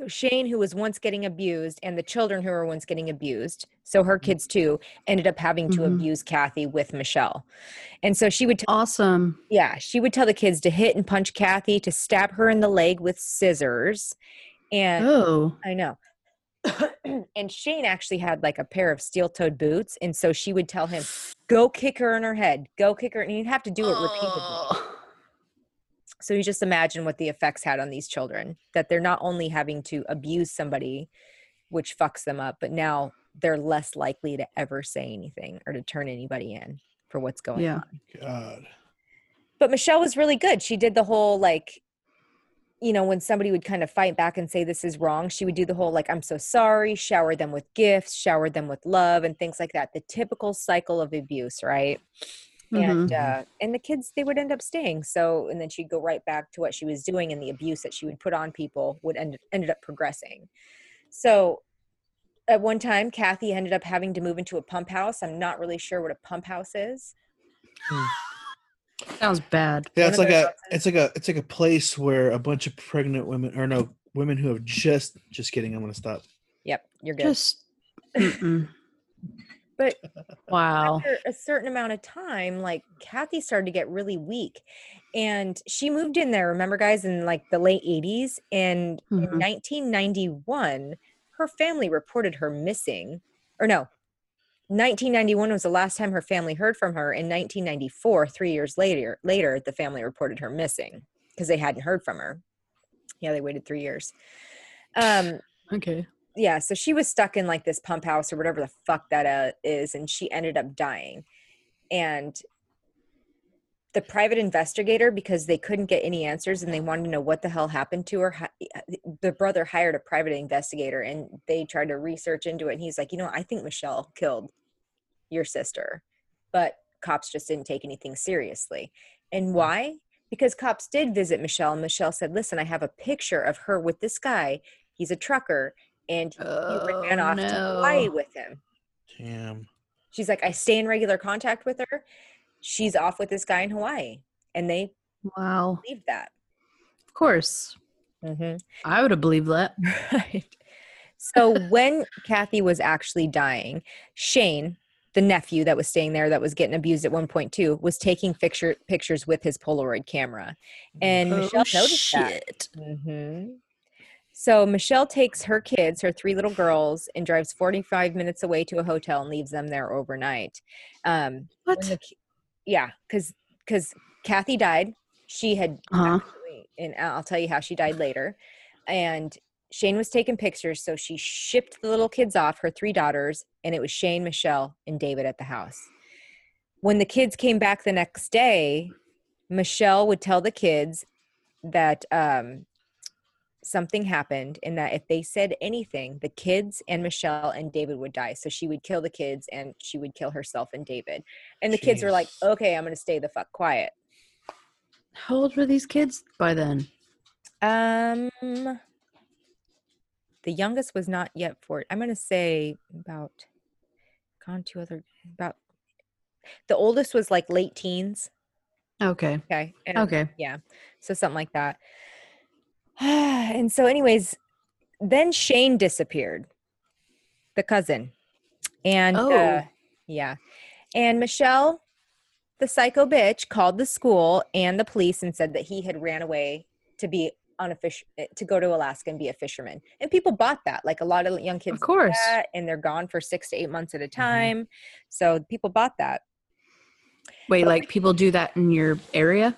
so Shane, who was once getting abused, and the children who were once getting abused, so her kids too, ended up having to Mhm. abuse Kathy with Michelle. And so she would tell awesome. yeah, she would tell the kids to hit and punch Kathy, to stab her in the leg with scissors. And Oh. I know. and Shane actually had like a pair of steel toed boots. And so she would tell him, go kick her in her head, go kick her. And he'd have to do it repeatedly. So you just imagine what the effects had on these children that they're not only having to abuse somebody, which fucks them up, but now they're less likely to ever say anything or to turn anybody in for what's going Yeah. on. God. But Michelle was really good. She did the whole like, you know, when somebody would kind of fight back and say this is wrong, she would do the whole like, I'm so sorry, shower them with gifts, shower them with love, and things like that. The typical cycle of abuse, right? And Mhm. uh, and the kids they would end up staying so and then she'd go right back to what she was doing and the abuse that she would put on people would end ended up progressing so at one time kathy ended up having to move into a pump house i'm not really sure what a pump house is Sounds bad. Yeah, One it's like a houses. it's like a it's like a place where a bunch of pregnant women or no women who have just just kidding. I'm gonna stop. yep you're good Just. But Wow. after a certain amount of time, like Kathy started to get really weak. And she moved in there, remember, guys, in like the late 80s. And in Mhm. 1991, her family reported her missing. Or no, 1991 was the last time her family heard from her. In 1994, three years later, later the family reported her missing because they hadn't heard from her. Yeah, they waited three years. Um, Okay. Yeah, so she was stuck in like this pump house or whatever the fuck that uh, is, and she ended up dying. And the private investigator, because they couldn't get any answers and they wanted to know what the hell happened to her, the brother hired a private investigator and they tried to research into it. And he's like, you know, I think Michelle killed your sister, but cops just didn't take anything seriously. And why? Because cops did visit Michelle, and Michelle said, Listen, I have a picture of her with this guy. He's a trucker and he ran Oh, off to Hawaii with him. Damn. She's like, I stay in regular contact with her. She's off with this guy in Hawaii. And they Wow. believed that. Of course. Mm-hmm. I would have believed that. Right. So when Kathy was actually dying, Shane, the nephew that was staying there that was getting abused at one point too, was taking picture pictures with his Polaroid camera. And Michelle noticed that. hmm So Michelle takes her kids, her three little girls, and drives 45 minutes away to a hotel and leaves them there overnight. Um, What? the yeah, because because Kathy died. She had Uh-huh. actually, and I'll tell you how she died later. And Shane was taking pictures, so she shipped the little kids off, her three daughters, and it was Shane, Michelle, and David at the house. When the kids came back the next day, Michelle would tell the kids that um, something happened and that if they said anything, the kids and Michelle and David would die. So she would kill the kids and she would kill herself and David. And the kids were like, okay, I'm going to stay the fuck quiet. How old were these kids by then? Um, the youngest was not yet four. I'm going to say about, gone two other, about, the oldest was like late teens. Okay. Okay. and- Okay. Yeah. So something like that. and so, anyways, then Shane disappeared, the cousin. And uh, Oh. yeah. And Michelle, the psycho bitch, called the school and the police and said that he had ran away to be on a fish to go to Alaska and be a fisherman. And people bought that. Like a lot of young kids Of course. that, and they're gone for six to eight months at a time. So people bought that. Wait, like people do that in your area?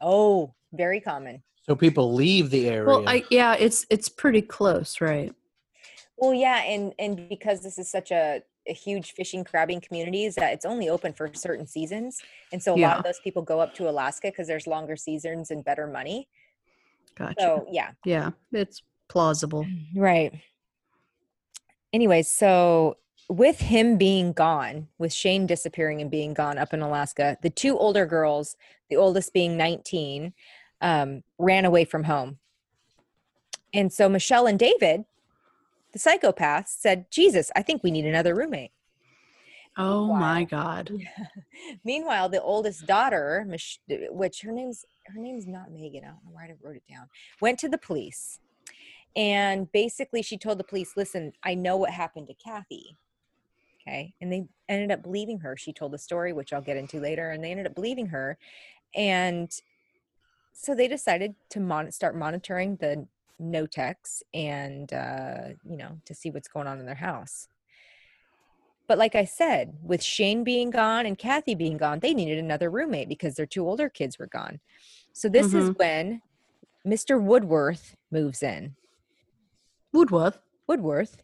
Oh, very common. So people leave the area. Well, I yeah, it's it's pretty close, right? Well, yeah, and and because this is such a, a huge fishing crabbing community, is that it's only open for certain seasons, and so a lot of those people go up to Alaska because there's longer seasons and better money. Gotcha. So yeah, yeah, it's plausible. right. Anyways, so with him being gone, with Shane disappearing and being gone up in Alaska, the two older girls, the oldest being 19, um, ran away from home. And so Michelle and David, the psychopaths, said, Jesus, I think we need another roommate. Oh my Wow. god. Meanwhile, the oldest daughter, Mich- which her name's her name's not Megan, I don't know why I wrote it down, went to the police, and basically she told the police, "Listen, I know what happened to Kathy." Okay, and they ended up believing her. She told the story, which I'll get into later, and they ended up believing her, and so they decided to mon- start monitoring the Knoteks and uh, you know to see what's going on in their house. But like I said, with Shane being gone and Kathy being gone, they needed another roommate because their two older kids were gone. So this is when Mr. Woodworth moves in. Woodworth. Woodworth.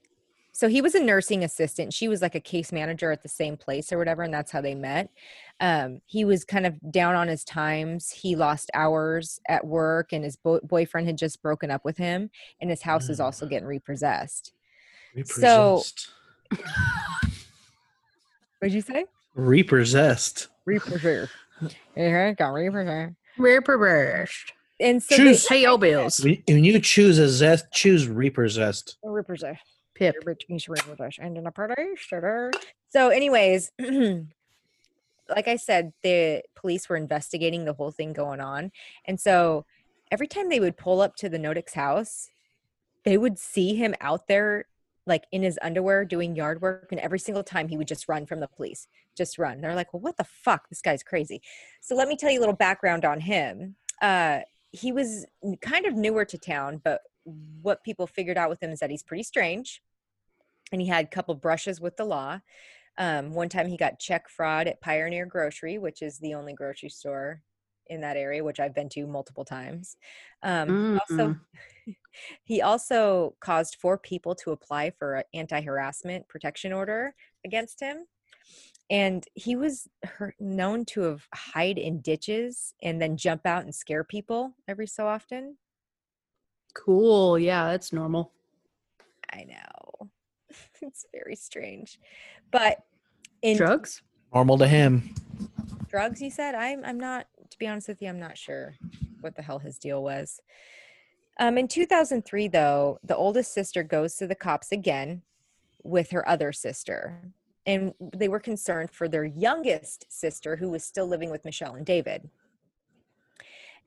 So he was a nursing assistant. She was like a case manager at the same place or whatever, and that's how they met. Um, he was kind of down on his times. He lost hours at work, and his bo- boyfriend had just broken up with him, and his house is Mm. also getting repossessed. repossessed. What'd you say? repossessed. Repossessed. Yeah, got repossessed. Repossessed. And so Choose. Hey, yo, bills. When when you choose a zest, choose repossessed. they repossessed. Pip. So, anyways, like I said, the police were investigating the whole thing going on. And so every time they would pull up to the Knoteks house, they would see him out there like in his underwear doing yard work. And every single time he would just run from the police, just run. They're like, well, what the fuck? This guy's crazy. So let me tell you a little background on him. Uh, he was kind of newer to town, but what people figured out with him is that he's pretty strange and he had a couple brushes with the law. Um, one time he got check fraud at Pioneer Grocery, which is the only grocery store in that area, which I've been to multiple times. Um, he Also, he also caused four people to apply for an anti-harassment protection order against him. And he was known to have hide in ditches and then jump out and scare people every so often. Cool. Yeah, that's normal. I know. it's very strange. But in Drugs? Normal to him. drugs, you said? I'm I'm not to be honest with you, I'm not sure what the hell his deal was. Um, in 2003, though, the oldest sister goes to the cops again with her other sister. And they were concerned for their youngest sister, who was still living with Michelle and David.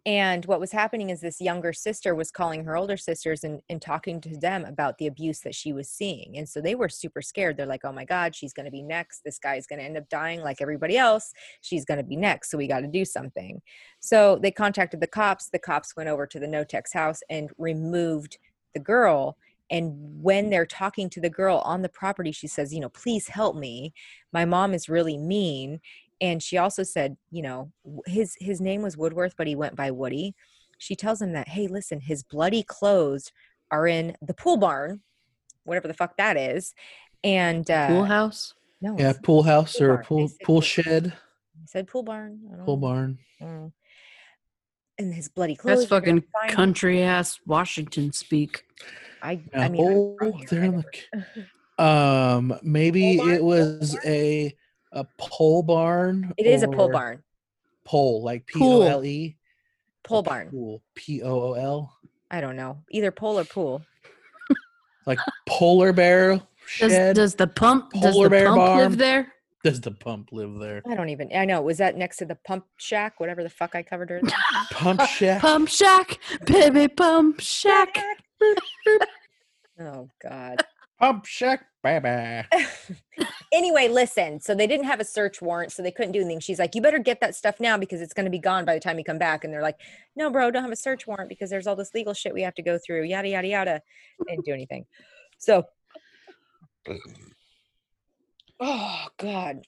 And what was happening is this younger sister was calling her older sisters and, and talking to them about the abuse that she was seeing. And so they were super scared. They're like, oh my God, she's going to be next. This guy's going to end up dying like everybody else. She's going to be next. So we got to do something. So they contacted the cops. The cops went over to the Knoteks house and removed the girl. And when they're talking to the girl on the property, she says, you know, please help me. My mom is really mean and she also said you know his his name was woodworth but he went by woody she tells him that hey listen his bloody clothes are in the pool barn whatever the fuck that is and uh Pool house? no Yeah, pool house pool or barn. Pool pool pool- shed, he said pool barn I don't pool know. barn. I and his bloody clothes That's fucking find- country ass Washington speak. i Yeah, i mean oh, from they're I in the Um, maybe it was a a pole barn. it is a pole barn Pole like P Pool. O L E. pole barn Pool P O O L. i don't know either pole or pool Like polar bear Does shed. does the pump does Polar the bear pump barn. live there? Does the pump live there? I don't even. I know. Was that next to the pump shack? Whatever the fuck I covered her. Pump shack. Pump Shack, baby, Pump Shack. oh God. Pump shack, baby. Anyway, listen. So they didn't have a search warrant, so they couldn't do anything. She's like, "You better get that stuff now because it's going to be gone by the time you come back." And they're like, "No, bro, don't have a search warrant because there's all this legal shit we have to go through." Yada yada yada. They didn't do anything. So, oh God.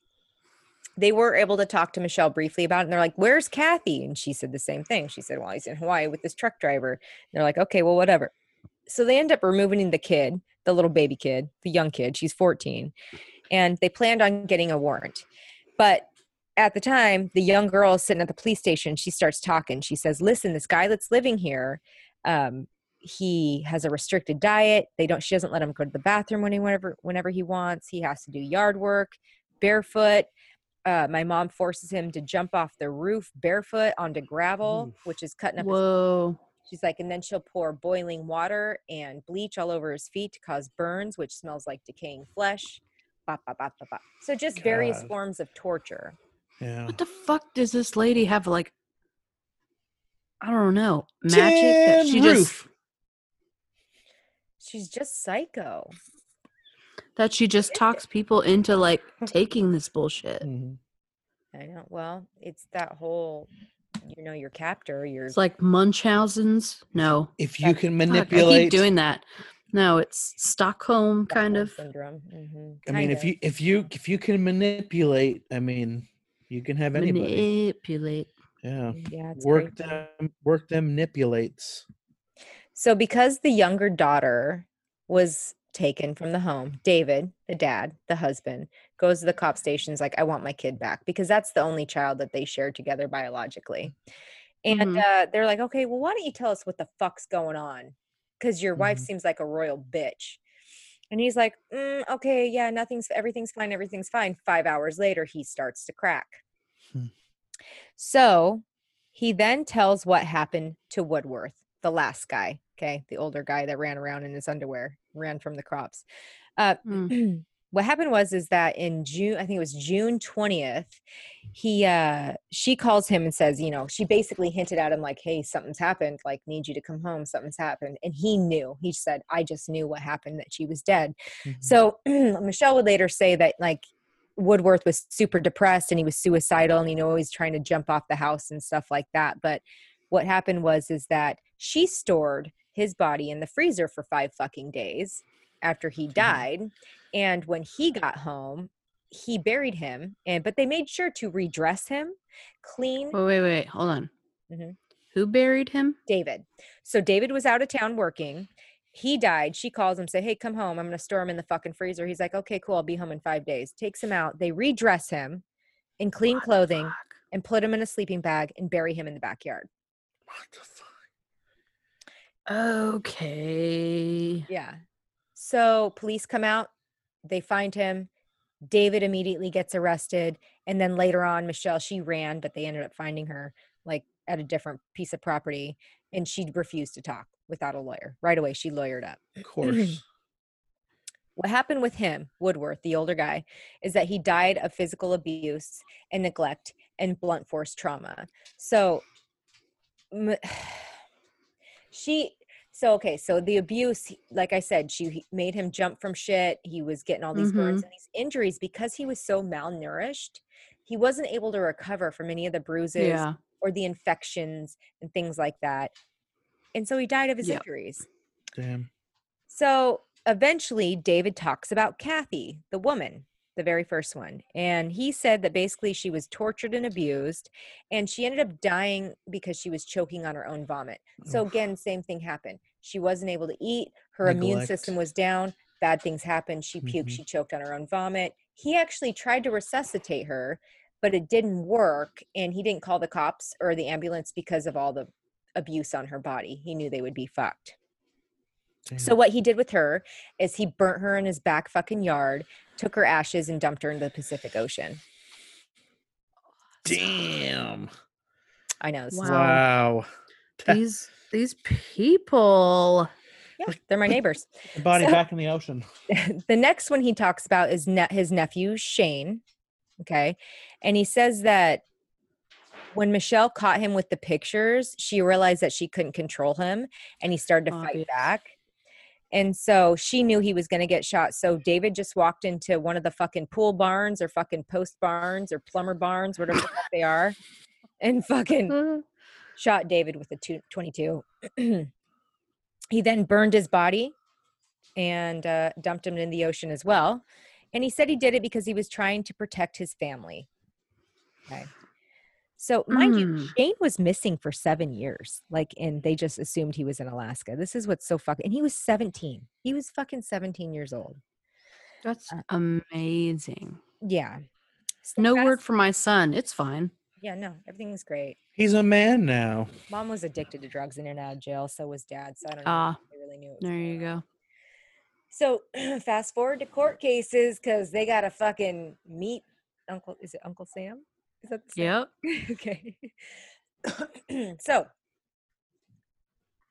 They were able to talk to Michelle briefly about it. And they're like, Where's Kathy? And she said the same thing. She said, Well, he's in Hawaii with this truck driver. And they're like, Okay, well, whatever. So they end up removing the kid, the little baby kid, the young kid. She's 14. And they planned on getting a warrant. But at the time, the young girl sitting at the police station. She starts talking. She says, Listen, this guy that's living here, um, he has a restricted diet. They don't she doesn't let him go to the bathroom whenever whenever he wants. He has to do yard work barefoot. Uh, my mom forces him to jump off the roof barefoot onto gravel, which is cutting up his Whoa. She's like, and then she'll pour boiling water and bleach all over his feet to cause burns, which smells like decaying flesh. Bop, bop, bop, bop, bop. So just various forms of torture. Yeah. What the fuck does this lady have like I don't know, magic that Tin she just. She's just psycho. that she just talks people into like taking this bullshit. Mhm. I know. Well, it's that whole, you know, your captor, your It's like Munchausen's. No. If you can Fuck, I manipulate, keep doing that. No, it's Stockholm kind Stockholm of. syndrome. hmm I mean, if you if you if you can manipulate, I mean, you can have anybody. Manipulate. Yeah. yeah, it's Work crazy. them, work them manipulates. So, because the younger daughter was taken from the home, David, the dad, the husband, goes to the cop station. Is like, I want my kid back because that's the only child that they shared together biologically. And Mhm. uh, they're like, okay, well, why don't you tell us what the fuck's going on? Because your wife Mhm. seems like a royal bitch. And he's like, "Mm, okay, yeah, nothing's, everything's fine, everything's fine. Five hours later, he starts to crack. Hmm. So he then tells what happened to Woodworth, the last guy, okay, the older guy that ran around in his underwear, ran from the crops. Uh, Mm. what happened was is that in June, I think it was June 20th, he uh she calls him and says, you know, she basically hinted at him like, hey, something's happened, like need you to come home, something's happened. And he knew. He said, I just knew what happened, that she was dead. Mhm. So Michelle would later say that like Woodworth was super depressed and he was suicidal and you know always trying to jump off the house and stuff like that. But what happened was is that she stored his body in the freezer for five fucking days after he died. And when he got home, he buried him and but they made sure to redress him, clean Wait, wait, wait. Hold on. Mhm. Who buried him? David. So David was out of town working. He died. She calls him, say, "Hey, come home. I'm going to store him in the fucking freezer." He's like, "Okay, cool. I'll be home in five days." Takes him out. They redress him in clean What clothing and put him in a sleeping bag and bury him in the backyard. What the fuck? Okay. Yeah. So police come out. They find him. David immediately gets arrested, and then later on, Michelle she ran, but they ended up finding her like at a different piece of property, and she refused to talk without a lawyer. Right away, she lawyered up. Of course. what happened with him, Woodworth, the older guy, is that he died of physical abuse and neglect and blunt force trauma. So, she, so okay, so the abuse, like I said, she made him jump from shit. He was getting all these burns mm-hmm. and these injuries because he was so malnourished. He wasn't able to recover from any of the bruises Yeah. or the infections and things like that. And so he died of his Yep. injuries. Damn. So eventually, David talks about Kathy, the woman, the very first one. And he said that basically she was tortured and abused, and she ended up dying because she was choking on her own vomit. So, Oof. again, same thing happened. She wasn't able to eat, her immune system was down, bad things happened. She puked, Mhm. she choked on her own vomit. He actually tried to resuscitate her, but it didn't work. And he didn't call the cops or the ambulance because of all the abuse on her body. He knew they would be fucked. So what he did with her is he burnt her in his back fucking yard, took her ashes and dumped her into the Pacific Ocean. Damn. I know. Wow. Wow. These these people. Yeah, they're my neighbors. The body So- back in the ocean. the next one he talks about is ne- his nephew Shane. Okay. And he says that when Michelle caught him with the pictures, she realized that she couldn't control him and he started to Obvious. fight back. And so she knew he was going to get shot. So David just walked into one of the fucking pool barns or fucking post barns or plumber barns, whatever the they are, and fucking shot David with a two- 22. he then burned his body and uh, dumped him in the ocean as well. And he said he did it because he was trying to protect his family. Okay. So, mind you, Mm. Shane was missing for seven years. Like, and they just assumed he was in Alaska. This is what's so fucking. And he was 17. He was fucking 17 years old. That's Uh, amazing. Yeah. So No fast- word for my son. It's fine. Yeah, no, everything's great. He's a man now. Mom was addicted to drugs and in and out of jail. So was dad. So I don't know. Ah, if they really knew. What was There you on. go. So fast forward to court cases because they got to fucking meet Uncle. Is it Uncle Sam? Is that the Sam? Yep. okay. so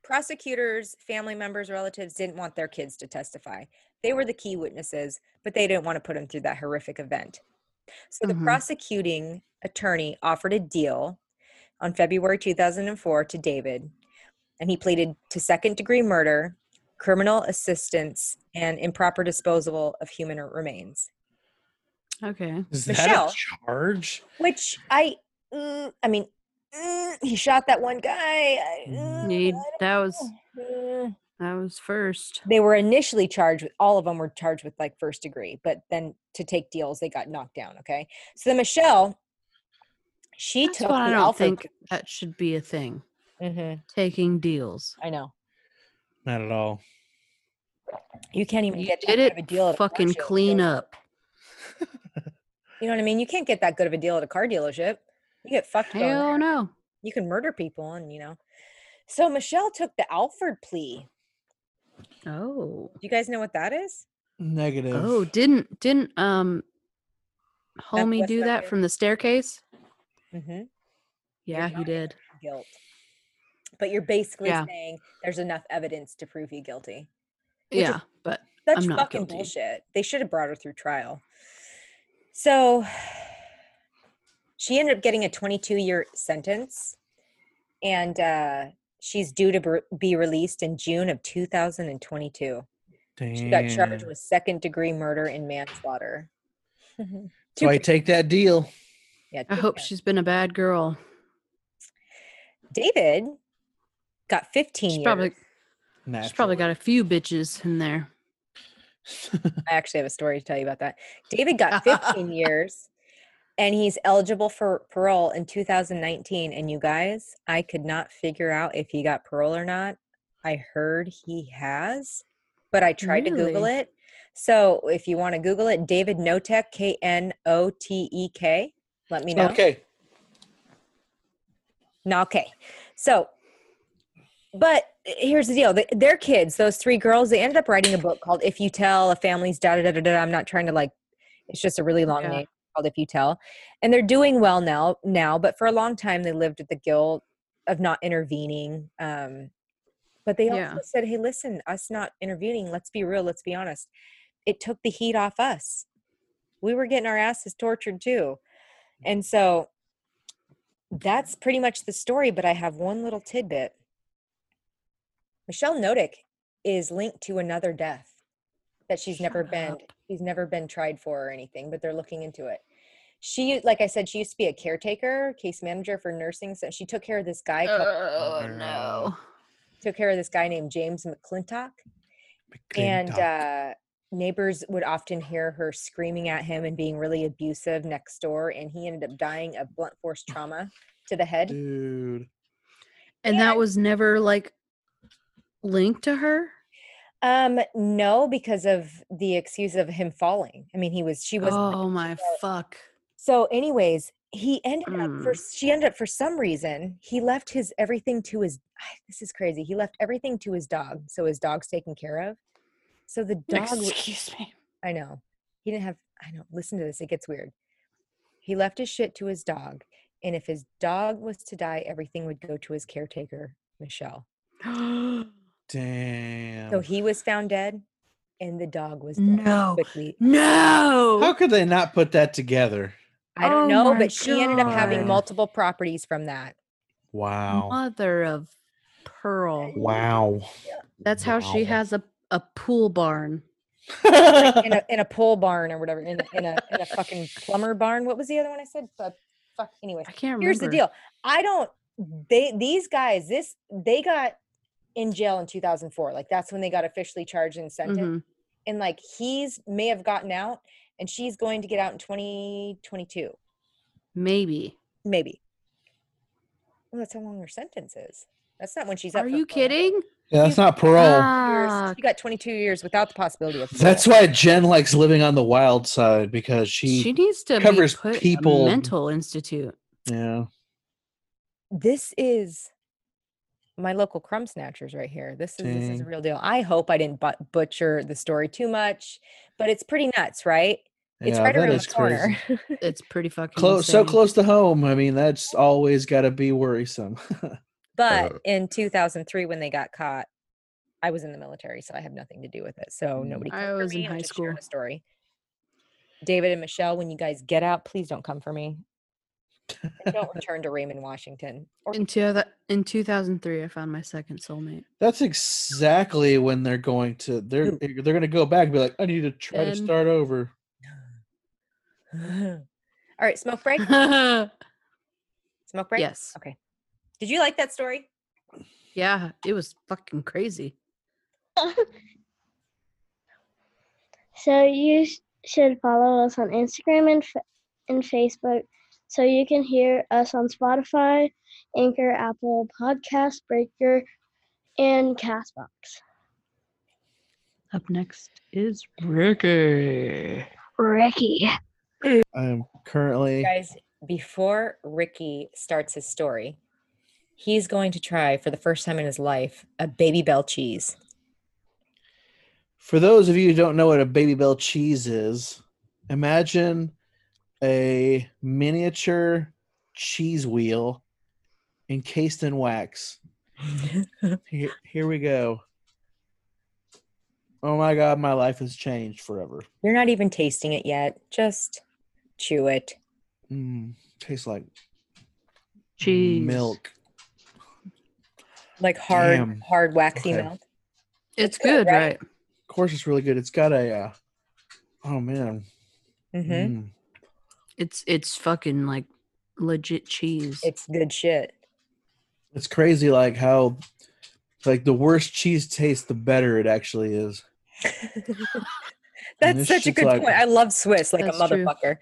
prosecutors, family members, relatives didn't want their kids to testify. They were the key witnesses, but they didn't want to put them through that horrific event. So the Mhm. prosecuting attorney offered a deal on February 2004 to David, and he pleaded to second degree murder, criminal assistance, and improper disposal of human remains. Okay. Is Michelle. that a charge? Which I, mm, I mean, mm, he shot that one guy. I, mm, Need that was mm. that was first. They were initially charged with all of them were charged with like first degree, but then to take deals, they got knocked down. Okay, so then Michelle, she That's took what I don't Alford. think that should be a thing. Mhm, Taking deals. I know Not at all. you can't even You get that did good of a it deal at a car fucking clean so- up. You know what I mean? You can't get that good of a deal at a car dealership. You get fucked. going Hell no. You can murder people, and you know. So Michelle took the Alford plea. Oh. Do you guys know what that is? Negative. Oh, didn't didn't um homie West do that Story. from the staircase? Mm-hmm. Yeah, he did. guilt. But you're basically Yeah. saying there's enough evidence to prove you guilty. Yeah, but Such I'm not fucking guilty. bullshit. They should have brought her through trial. So she ended up getting a 22 year sentence and uh, she's due to be released in June of 2022. She got charged with second degree murder and manslaughter. So I take that deal. yeah, I hope counts. she's been a bad girl. David got 15 She's years. probably she's probably got a few bitches in there. I actually have a story to tell you about that. David got 15 years and he's eligible for parole in 2019. And you guys, I could not figure out if he got parole or not. I heard he has, but I tried to Google it. So if you want to Google it, David Knotek, K N O T E K. Let me know. Okay. No, okay. So, but eh, here's the deal: Th- their kids, those three girls, they ended up writing a book called "If You Tell a Family's Da Da Da Da." da. I'm not trying to like; it's just a really long Yeah. name called "If You Tell," and they're doing well now. Now, but for a long time, they lived with the guilt of not intervening. Um, but they Yeah. also said, "Hey, listen, us not intervening. Let's be real. Let's be honest. It took the heat off us. We were getting our asses tortured too." And so that's pretty much the story, but I have one little tidbit. Michelle Knotek is linked to another death that she's never Shut been up. she's never been tried for or anything, but they're looking into it. She like I said, she used to be a caretaker, case manager for nursing. So she took care of this guy, Oh no. no. took care of this guy named James McClintock. And uh neighbors would often hear her screaming at him and being really abusive next door, and he ended up dying of blunt force trauma to the head. dude. And that was never like linked to her? Um, no, because of the excuse of him falling. I mean, he was she was Oh my fuck. so anyways, he ended up for Mm. she ended up for some reason, he left his everything to his this is crazy. He left everything to his dog. So his dog's taken care of. So the dog Excuse me. I know. He didn't have I know. Listen to this. It gets weird. He left his shit to his dog, and if his dog was to die, everything would go to his caretaker, Michelle. Damn. So he was found dead, and the dog was dead no. quickly. No. How could they not put that together? I don't Oh know, my but she ended up having multiple properties from that. Wow. Mother of pearl. Wow. That's how she has a, a pool barn. in a in a pole barn or whatever, in a, in a in a fucking plumber barn. What was the other one I said? But fuck. anyway. I can't remember. here's the deal. I don't. They these guys this they got in jail in 2004. Like that's when they got officially charged and sentenced. Mhm. And like he's may have gotten out, and she's going to get out in 2022, Maybe. maybe. Well, that's how long her sentence is. That's not when she's up. Are you parole. kidding? Yeah, that's not parole. Years. Ah, She got 22 years without the possibility of. Parole. That's why Jen likes living on the wild side because she, she needs to covers be put in people- a mental institute. yeah. this is my local crumb snatchers right here. This is this is a real deal. I hope I didn't but- butcher the story too much, but it's pretty nuts, right? It's yeah, right around the corner. It's pretty fucking Close, so close to home. I mean, that's always got to be worrisome. but in 2003, when they got caught, I was in the military, so I have nothing to do with it. So Mm. nobody. I was in high school. a story. David and Michelle, when you guys get out, please don't come for me. And don't return to Raymond, Washington. Or In, two, in 2003, I found my second soulmate. That's exactly when they're going to they're they're going to go back and be like, I need to try to start over. All right, smoke break. Smoke break. Yes. Okay. Did you like that story? Yeah, it was fucking crazy. So you sh- should follow us on Instagram and f- and Facebook, so you can hear us on Spotify, Anchor, Apple Podcast, Breaker, and Castbox. Up next is Ricky. Ricky. I am currently guys, before Ricky starts his story, he's going to try for the first time in his life a Babybel cheese. For those of you who don't know what a Babybel cheese is, imagine a miniature cheese wheel encased in wax. Here, here we go. Oh my god, my life has changed forever. You're not even tasting it yet. Just chew it. Mm, tastes like Cheese. milk. Like hard, Damn. hard, waxy Okay. milk. It's It's good, good, right? right? Of course, it's really good. It's got a. Uh, oh man. Mm-hmm. Mm. It's it's fucking like legit cheese. It's good shit. It's crazy, like how, like the worse cheese tastes, the better it actually is. That's such a good like- point. I love Swiss like That's a true. motherfucker.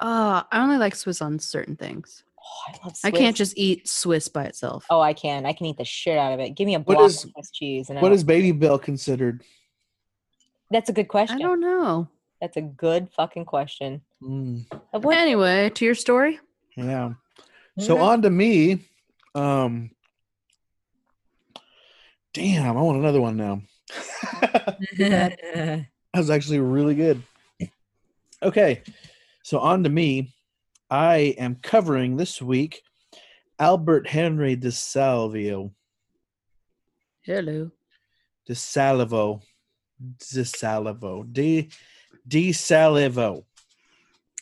uh, I only like Swiss on certain things. Oh, I love I can't just eat Swiss by itself. Oh, I can. I can eat the shit out of it. Give me a What block is- of Swiss cheese, and I What don't- is Babybel considered? That's a good question. I question. don't know. That's a good fucking question. Mm? Anyway, to your story. yeah. So Mhm. on to me. Um. Damn, I want another one now. that was actually really good. Okay, so on to me. I am covering this week Albert Henry DeSalvo. Hello. De Salivo. De Salivo.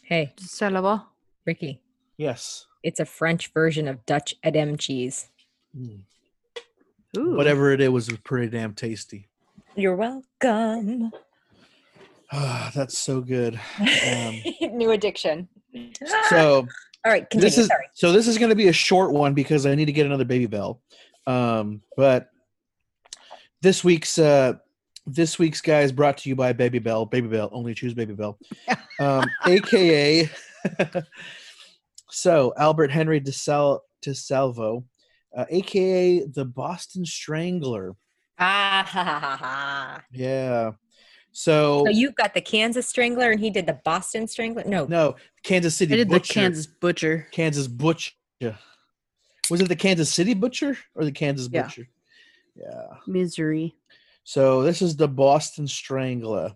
De De Salivo. hey, Salava. Ricky. Yes. It's a French version of Dutch Edam cheese. Mm. Ooh. Whatever it is was pretty damn tasty. You're welcome. Ah, that's so good. Um, New addiction. So all right, continue. this is Sorry. so this is going to be a short one because I need to get another Babybel. Um, but this week's uh, this week's guy is brought to you by Babybel. Baby Bell only choose Babybel, um, aka. so Albert Henry de Sal uh, aka the Boston Strangler. Ah, ha, ha, ha, ha. Yeah. So, So you've got the Kansas Strangler, and he did the Boston Strangler. No, no Kansas City I did Butcher. the Kansas Butcher. Kansas Butcher. Was it the Kansas City Butcher or the Kansas Yeah. Butcher? Yeah. Misery. So this is the Boston Strangler.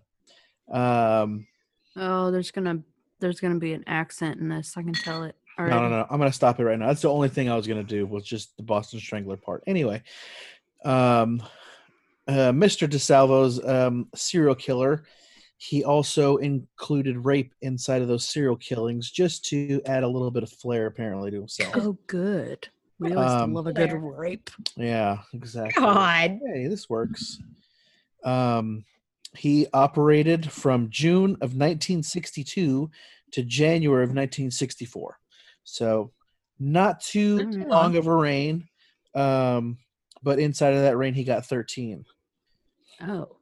Um, Oh, there's gonna there's gonna be an accent in this. I can tell it. no, already. no, no. I'm gonna stop it right now. That's the only thing I was gonna do was just the Boston Strangler part. Anyway, um, uh, Mr. DeSalvo's um, serial killer he also included rape inside of those serial killings just to add a little bit of flair, apparently, to himself. Oh, good. We always Um, love a good rape. Yeah, exactly. God. Hey, this works. Um, he operated from June of 1962 to January of 1964. So, not too long of a reign. Um, but inside of that reign, he got 13. Oh.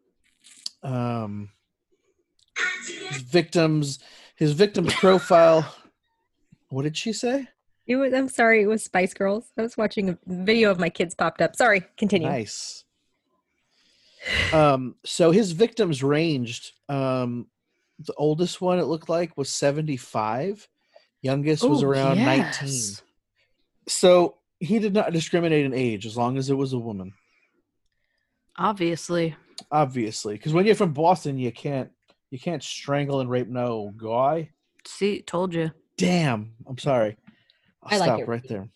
Um, his victims, his victims profile. What did she say? It was, I'm sorry, it was Spice Girls. I was watching a video of my kids popped up. Sorry, continue. Nice. Um, so his victims ranged. Um, the oldest one it looked like was 75. Youngest was Ooh, around 19. So he did not discriminate in age as long as it was a woman, Obviously. obviously. Because when you're from Boston, you can't you can't strangle and rape no guy. See, told you. Damn. I'm sorry. I'll I like stop it. right there.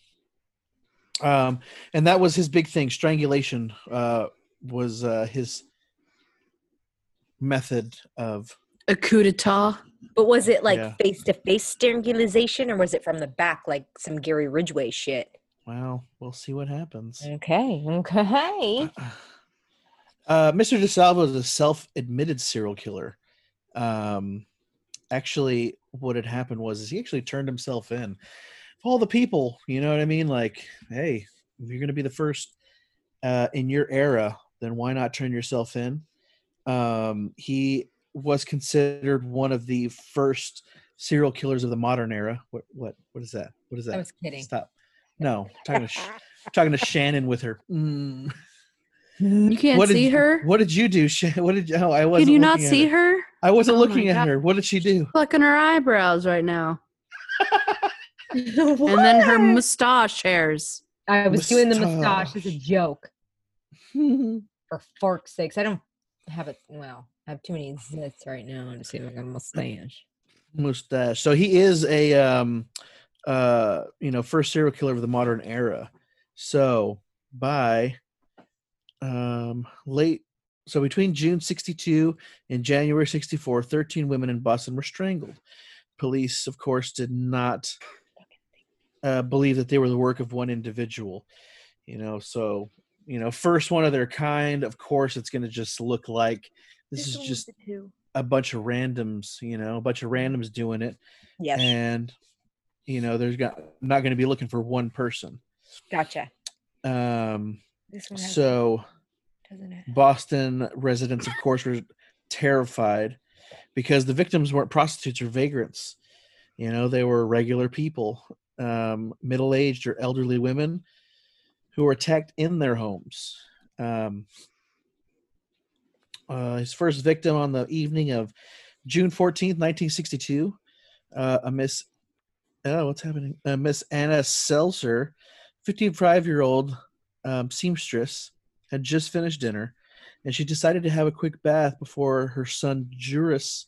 Um, and that was his big thing. Strangulation uh, was uh, his method of A coup d'etat. But was it like face to face strangulation or was it from the back like some Gary Ridgway shit? well, we'll see what happens. Okay, okay. Uh, Mr. DeSalvo is a self-admitted serial killer. Um, actually, what had happened was is he actually turned himself in. All the people, you know what I mean? Like, hey, if you're going to be the first uh, in your era, then why not turn yourself in? Um, he was considered one of the first serial killers of the modern era. What? What? What is that? What is that? I was kidding. Stop. No, talking to Sh- talking to Shannon with her. Mm. You can't What did see you- her? What did you do? Shan- What did you? Oh, I wasn't. Can you not looking at see her. her? I wasn't Oh looking at her. What did she do? Plucking her eyebrows right now. And then her mustache hairs. I was doing the Mustache. mustache as a joke. For fork's sakes. I don't have it well. I have too many zits right now to see if I got a mustache. Mustache. So he is a um uh you know first serial killer of the modern era. So by um late so between June 62 and January 64, 13 women in Boston were strangled. Police, of course, did not uh, believe that they were the work of one individual. You know, so you know, first one of their kind. Of course, it's going to just look like this is just a bunch of randoms. You know, a bunch of randoms doing it, Yes. and you know, there's got not going to be looking for one person. Gotcha. Um, This one so it? Boston residents, of course, were terrified because the victims weren't prostitutes or vagrants. You know, they were regular people, um, middle aged or elderly women who were attacked in their homes. Um, uh, his first victim on the evening of June 14th, 1962, uh, a Miss, oh, what's happening? Uh, Miss Anna Seltzer, 55 year old um, seamstress, had just finished dinner and she decided to have a quick bath before her son Juris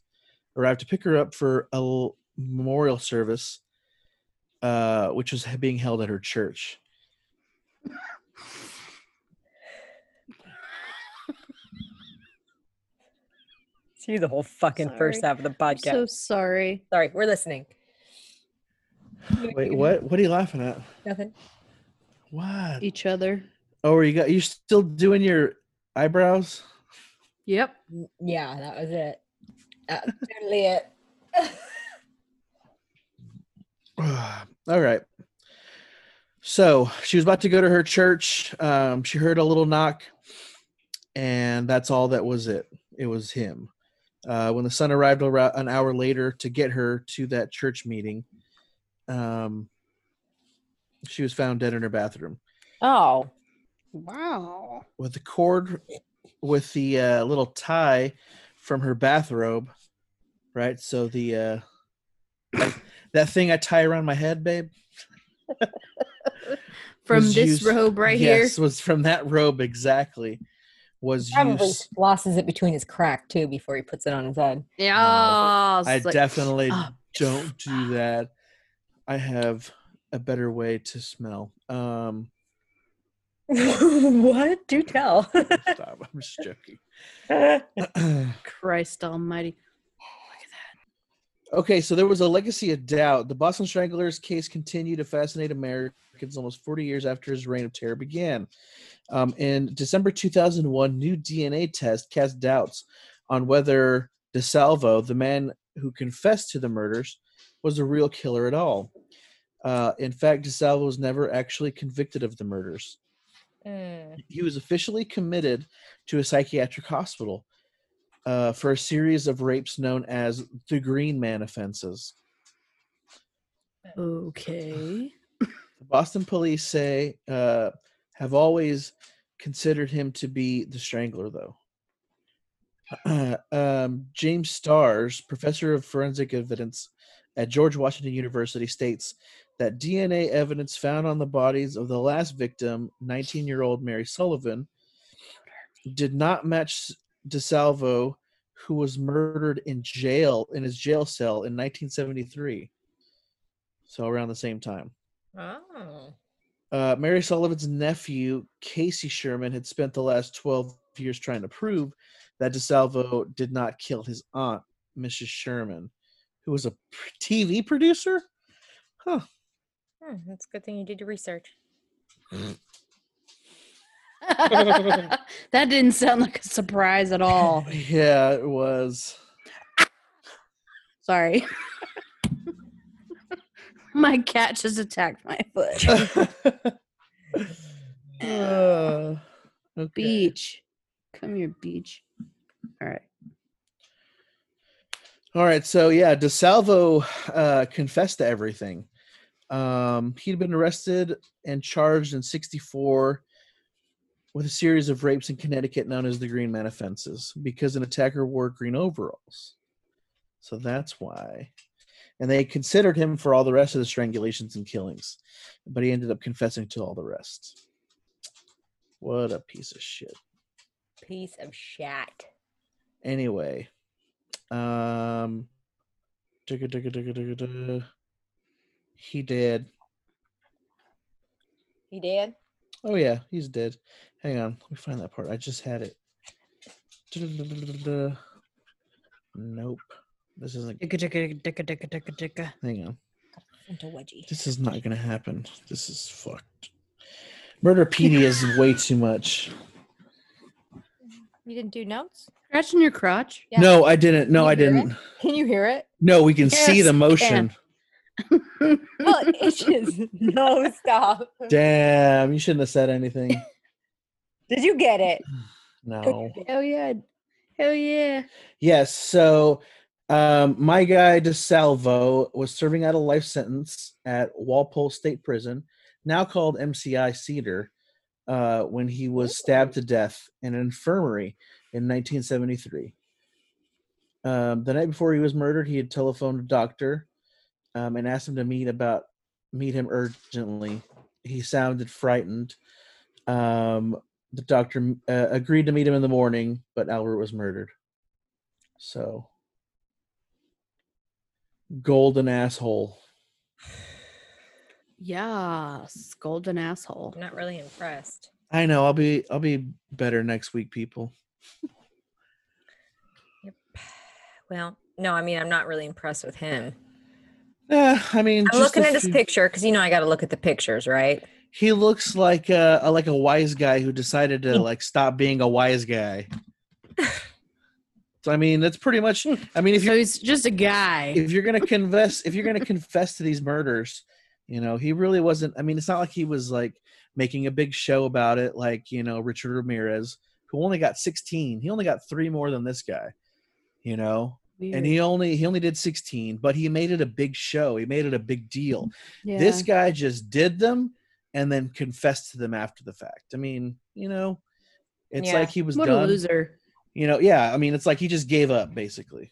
arrived to pick her up for a memorial service, uh, which was being held at her church. See the whole fucking first half of the podcast. So sorry. Sorry, we're listening. Wait, what? What are you laughing at? Nothing. What? Each other. Oh, are you got? You still doing your eyebrows? Yep. Yeah, that was it. That's totally it. All right. So she was about to go to her church. Um, she heard a little knock, and that's all that was it. It was him. Uh, when the son arrived around an hour later to get her to that church meeting, um, she was found dead in her bathroom Oh. Wow. with the cord, with the uh, little tie from her bathrobe. Right. So the uh, that, that thing I tie around my head, babe. From this used- robe right here? yes, was from that robe exactly. Was Probably used. flosses it between his crack too before he puts it on his head. here. Yeah. I like- definitely Ah. don't do that. I have a better way to smell. Um, what? Do tell. stop. I'm just joking. Christ Almighty. Okay, so there was a legacy of doubt. The Boston Stranglers case continued to fascinate Americans almost 40 years after his reign of terror began. Um, in December 2001, new DNA test cast doubts on whether DeSalvo, the man who confessed to the murders, was a real killer at all. Uh, in fact, DeSalvo was never actually convicted of the murders. Mm. He was officially committed to a psychiatric hospital uh, for a series of rapes known as the Green Man offenses. Okay. The Boston police say uh, have always considered him to be the strangler, though. um, James Starrs, professor of forensic evidence at George Washington University, states that DNA evidence found on the bodies of the last victim, 19 year old Mary Sullivan, did not match DeSalvo, who was murdered in jail in his jail cell in 1973. So around the same time. Oh. Uh, Mary Sullivan's nephew, Casey Sherman, had spent the last 12 years trying to prove that DeSalvo did not kill his aunt, Mrs. Sherman, who was a TV producer. Huh. Hmm, that's a good thing you did your research. that didn't sound like a surprise at all. Yeah, it was. Sorry. my cat just attacked my foot. Uh, okay. Beach. Come here, Beach. All right. All right, so yeah, DeSalvo uh, confessed to everything. Um, he'd been arrested and charged in '64 with a series of rapes in Connecticut known as the Green Man offenses because an attacker wore green overalls. So that's why. And they considered him for all the rest of the strangulations and killings, but he ended up confessing to all the rest. What a piece of shit. Piece of shat. Anyway, um, digga, digga, digga, digga, digga. he did. He did? Oh yeah, he's dead. Hang on, let me find that part. I just had it. Da-da-da-da-da-da. Nope, this isn't. Dicka, dicka, dicka, dicka, dicka, dicka. Hang on, Into wedgie. this is not gonna happen. This is fucked. Murderpedia is way too much. You didn't do notes? Scratching your crotch. Yeah. No, I didn't. No, I didn't. Can you hear it? No, we can see Yes, the we motion. Oh, it itches. no, stop. Damn, you shouldn't have said anything. Did you get it? No. Hell yeah. Hell yeah. Yes. So um, my guy DeSalvo was serving out a life sentence at Walpole State Prison, now called MCI Cedar, uh, when he was stabbed to death in an infirmary in 1973. Um, the night before he was murdered, he had telephoned a doctor um, and asked him to meet about meet him urgently. He sounded frightened. Um, the doctor uh, agreed to meet him in the morning, but Albert was murdered. So, golden asshole. Yes. Golden asshole. I'm not really impressed. I know. I'll be. I'll be better next week, people. yep. Well, no, I mean, I'm not really impressed with him. Yeah, I mean, I'm just looking at his few- picture because you know I got to look at the pictures, right? He looks like a, a like a wise guy who decided to like stop being a wise guy. so I mean, that's pretty much. Hmm. I mean, if So you he's just a guy. if you're gonna confess if you're gonna confess to these murders you know he really wasn't i mean it's not like he was like making a big show about it like you know richard ramirez who only got 16 he only got three more than this guy you know and he only he only did 16 but he made it a big show he made it a big deal yeah. this guy just did them and then confessed to them after the fact i mean you know it's Yeah. like he was what done a loser. you know yeah i mean it's like he just gave up basically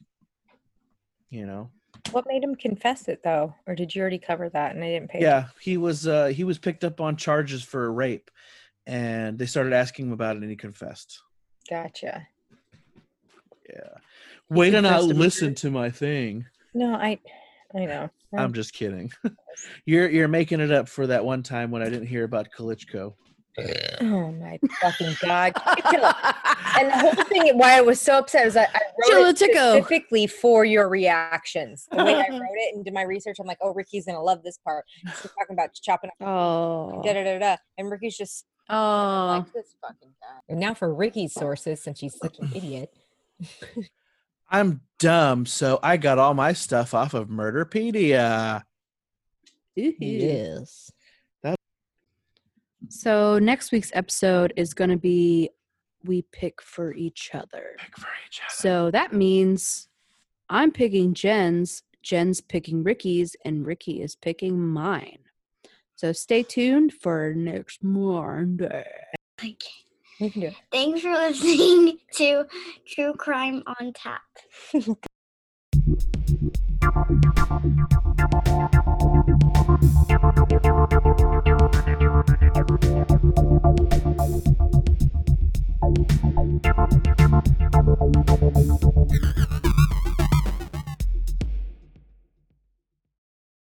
you know What made him confess it though? Or did you already cover that and I didn't pay? Yeah, he was uh he was picked up on charges for a rape and they started asking him about it and he confessed. Gotcha. Yeah. Way to not listen murder? to my thing. No, I, I know. I'm just kidding. you're you're making it up for that one time when I didn't hear about Kalichko. Oh my fucking god! Can you kill it? and the whole thing, why I was so upset is I, I wrote it Chilatico. specifically for your reactions. The way I wrote it and did my research, I'm like, oh, Ricky's gonna love this part. She's talking about chopping up Oh. da da da da, and Ricky's just Oh. like this fucking guy. And now for Ricky's sources, since she's such an idiot. I'm dumb, so I got all my stuff off of Murderpedia. Yes. So next week's episode is going to be we pick for each other. Pick for each other. So that means I'm picking Jen's, Jen's picking Ricky's, and Ricky is picking mine. So stay tuned for next Monday. Okay. You can do it. Thanks for listening to True Crime on Tap. Thank you.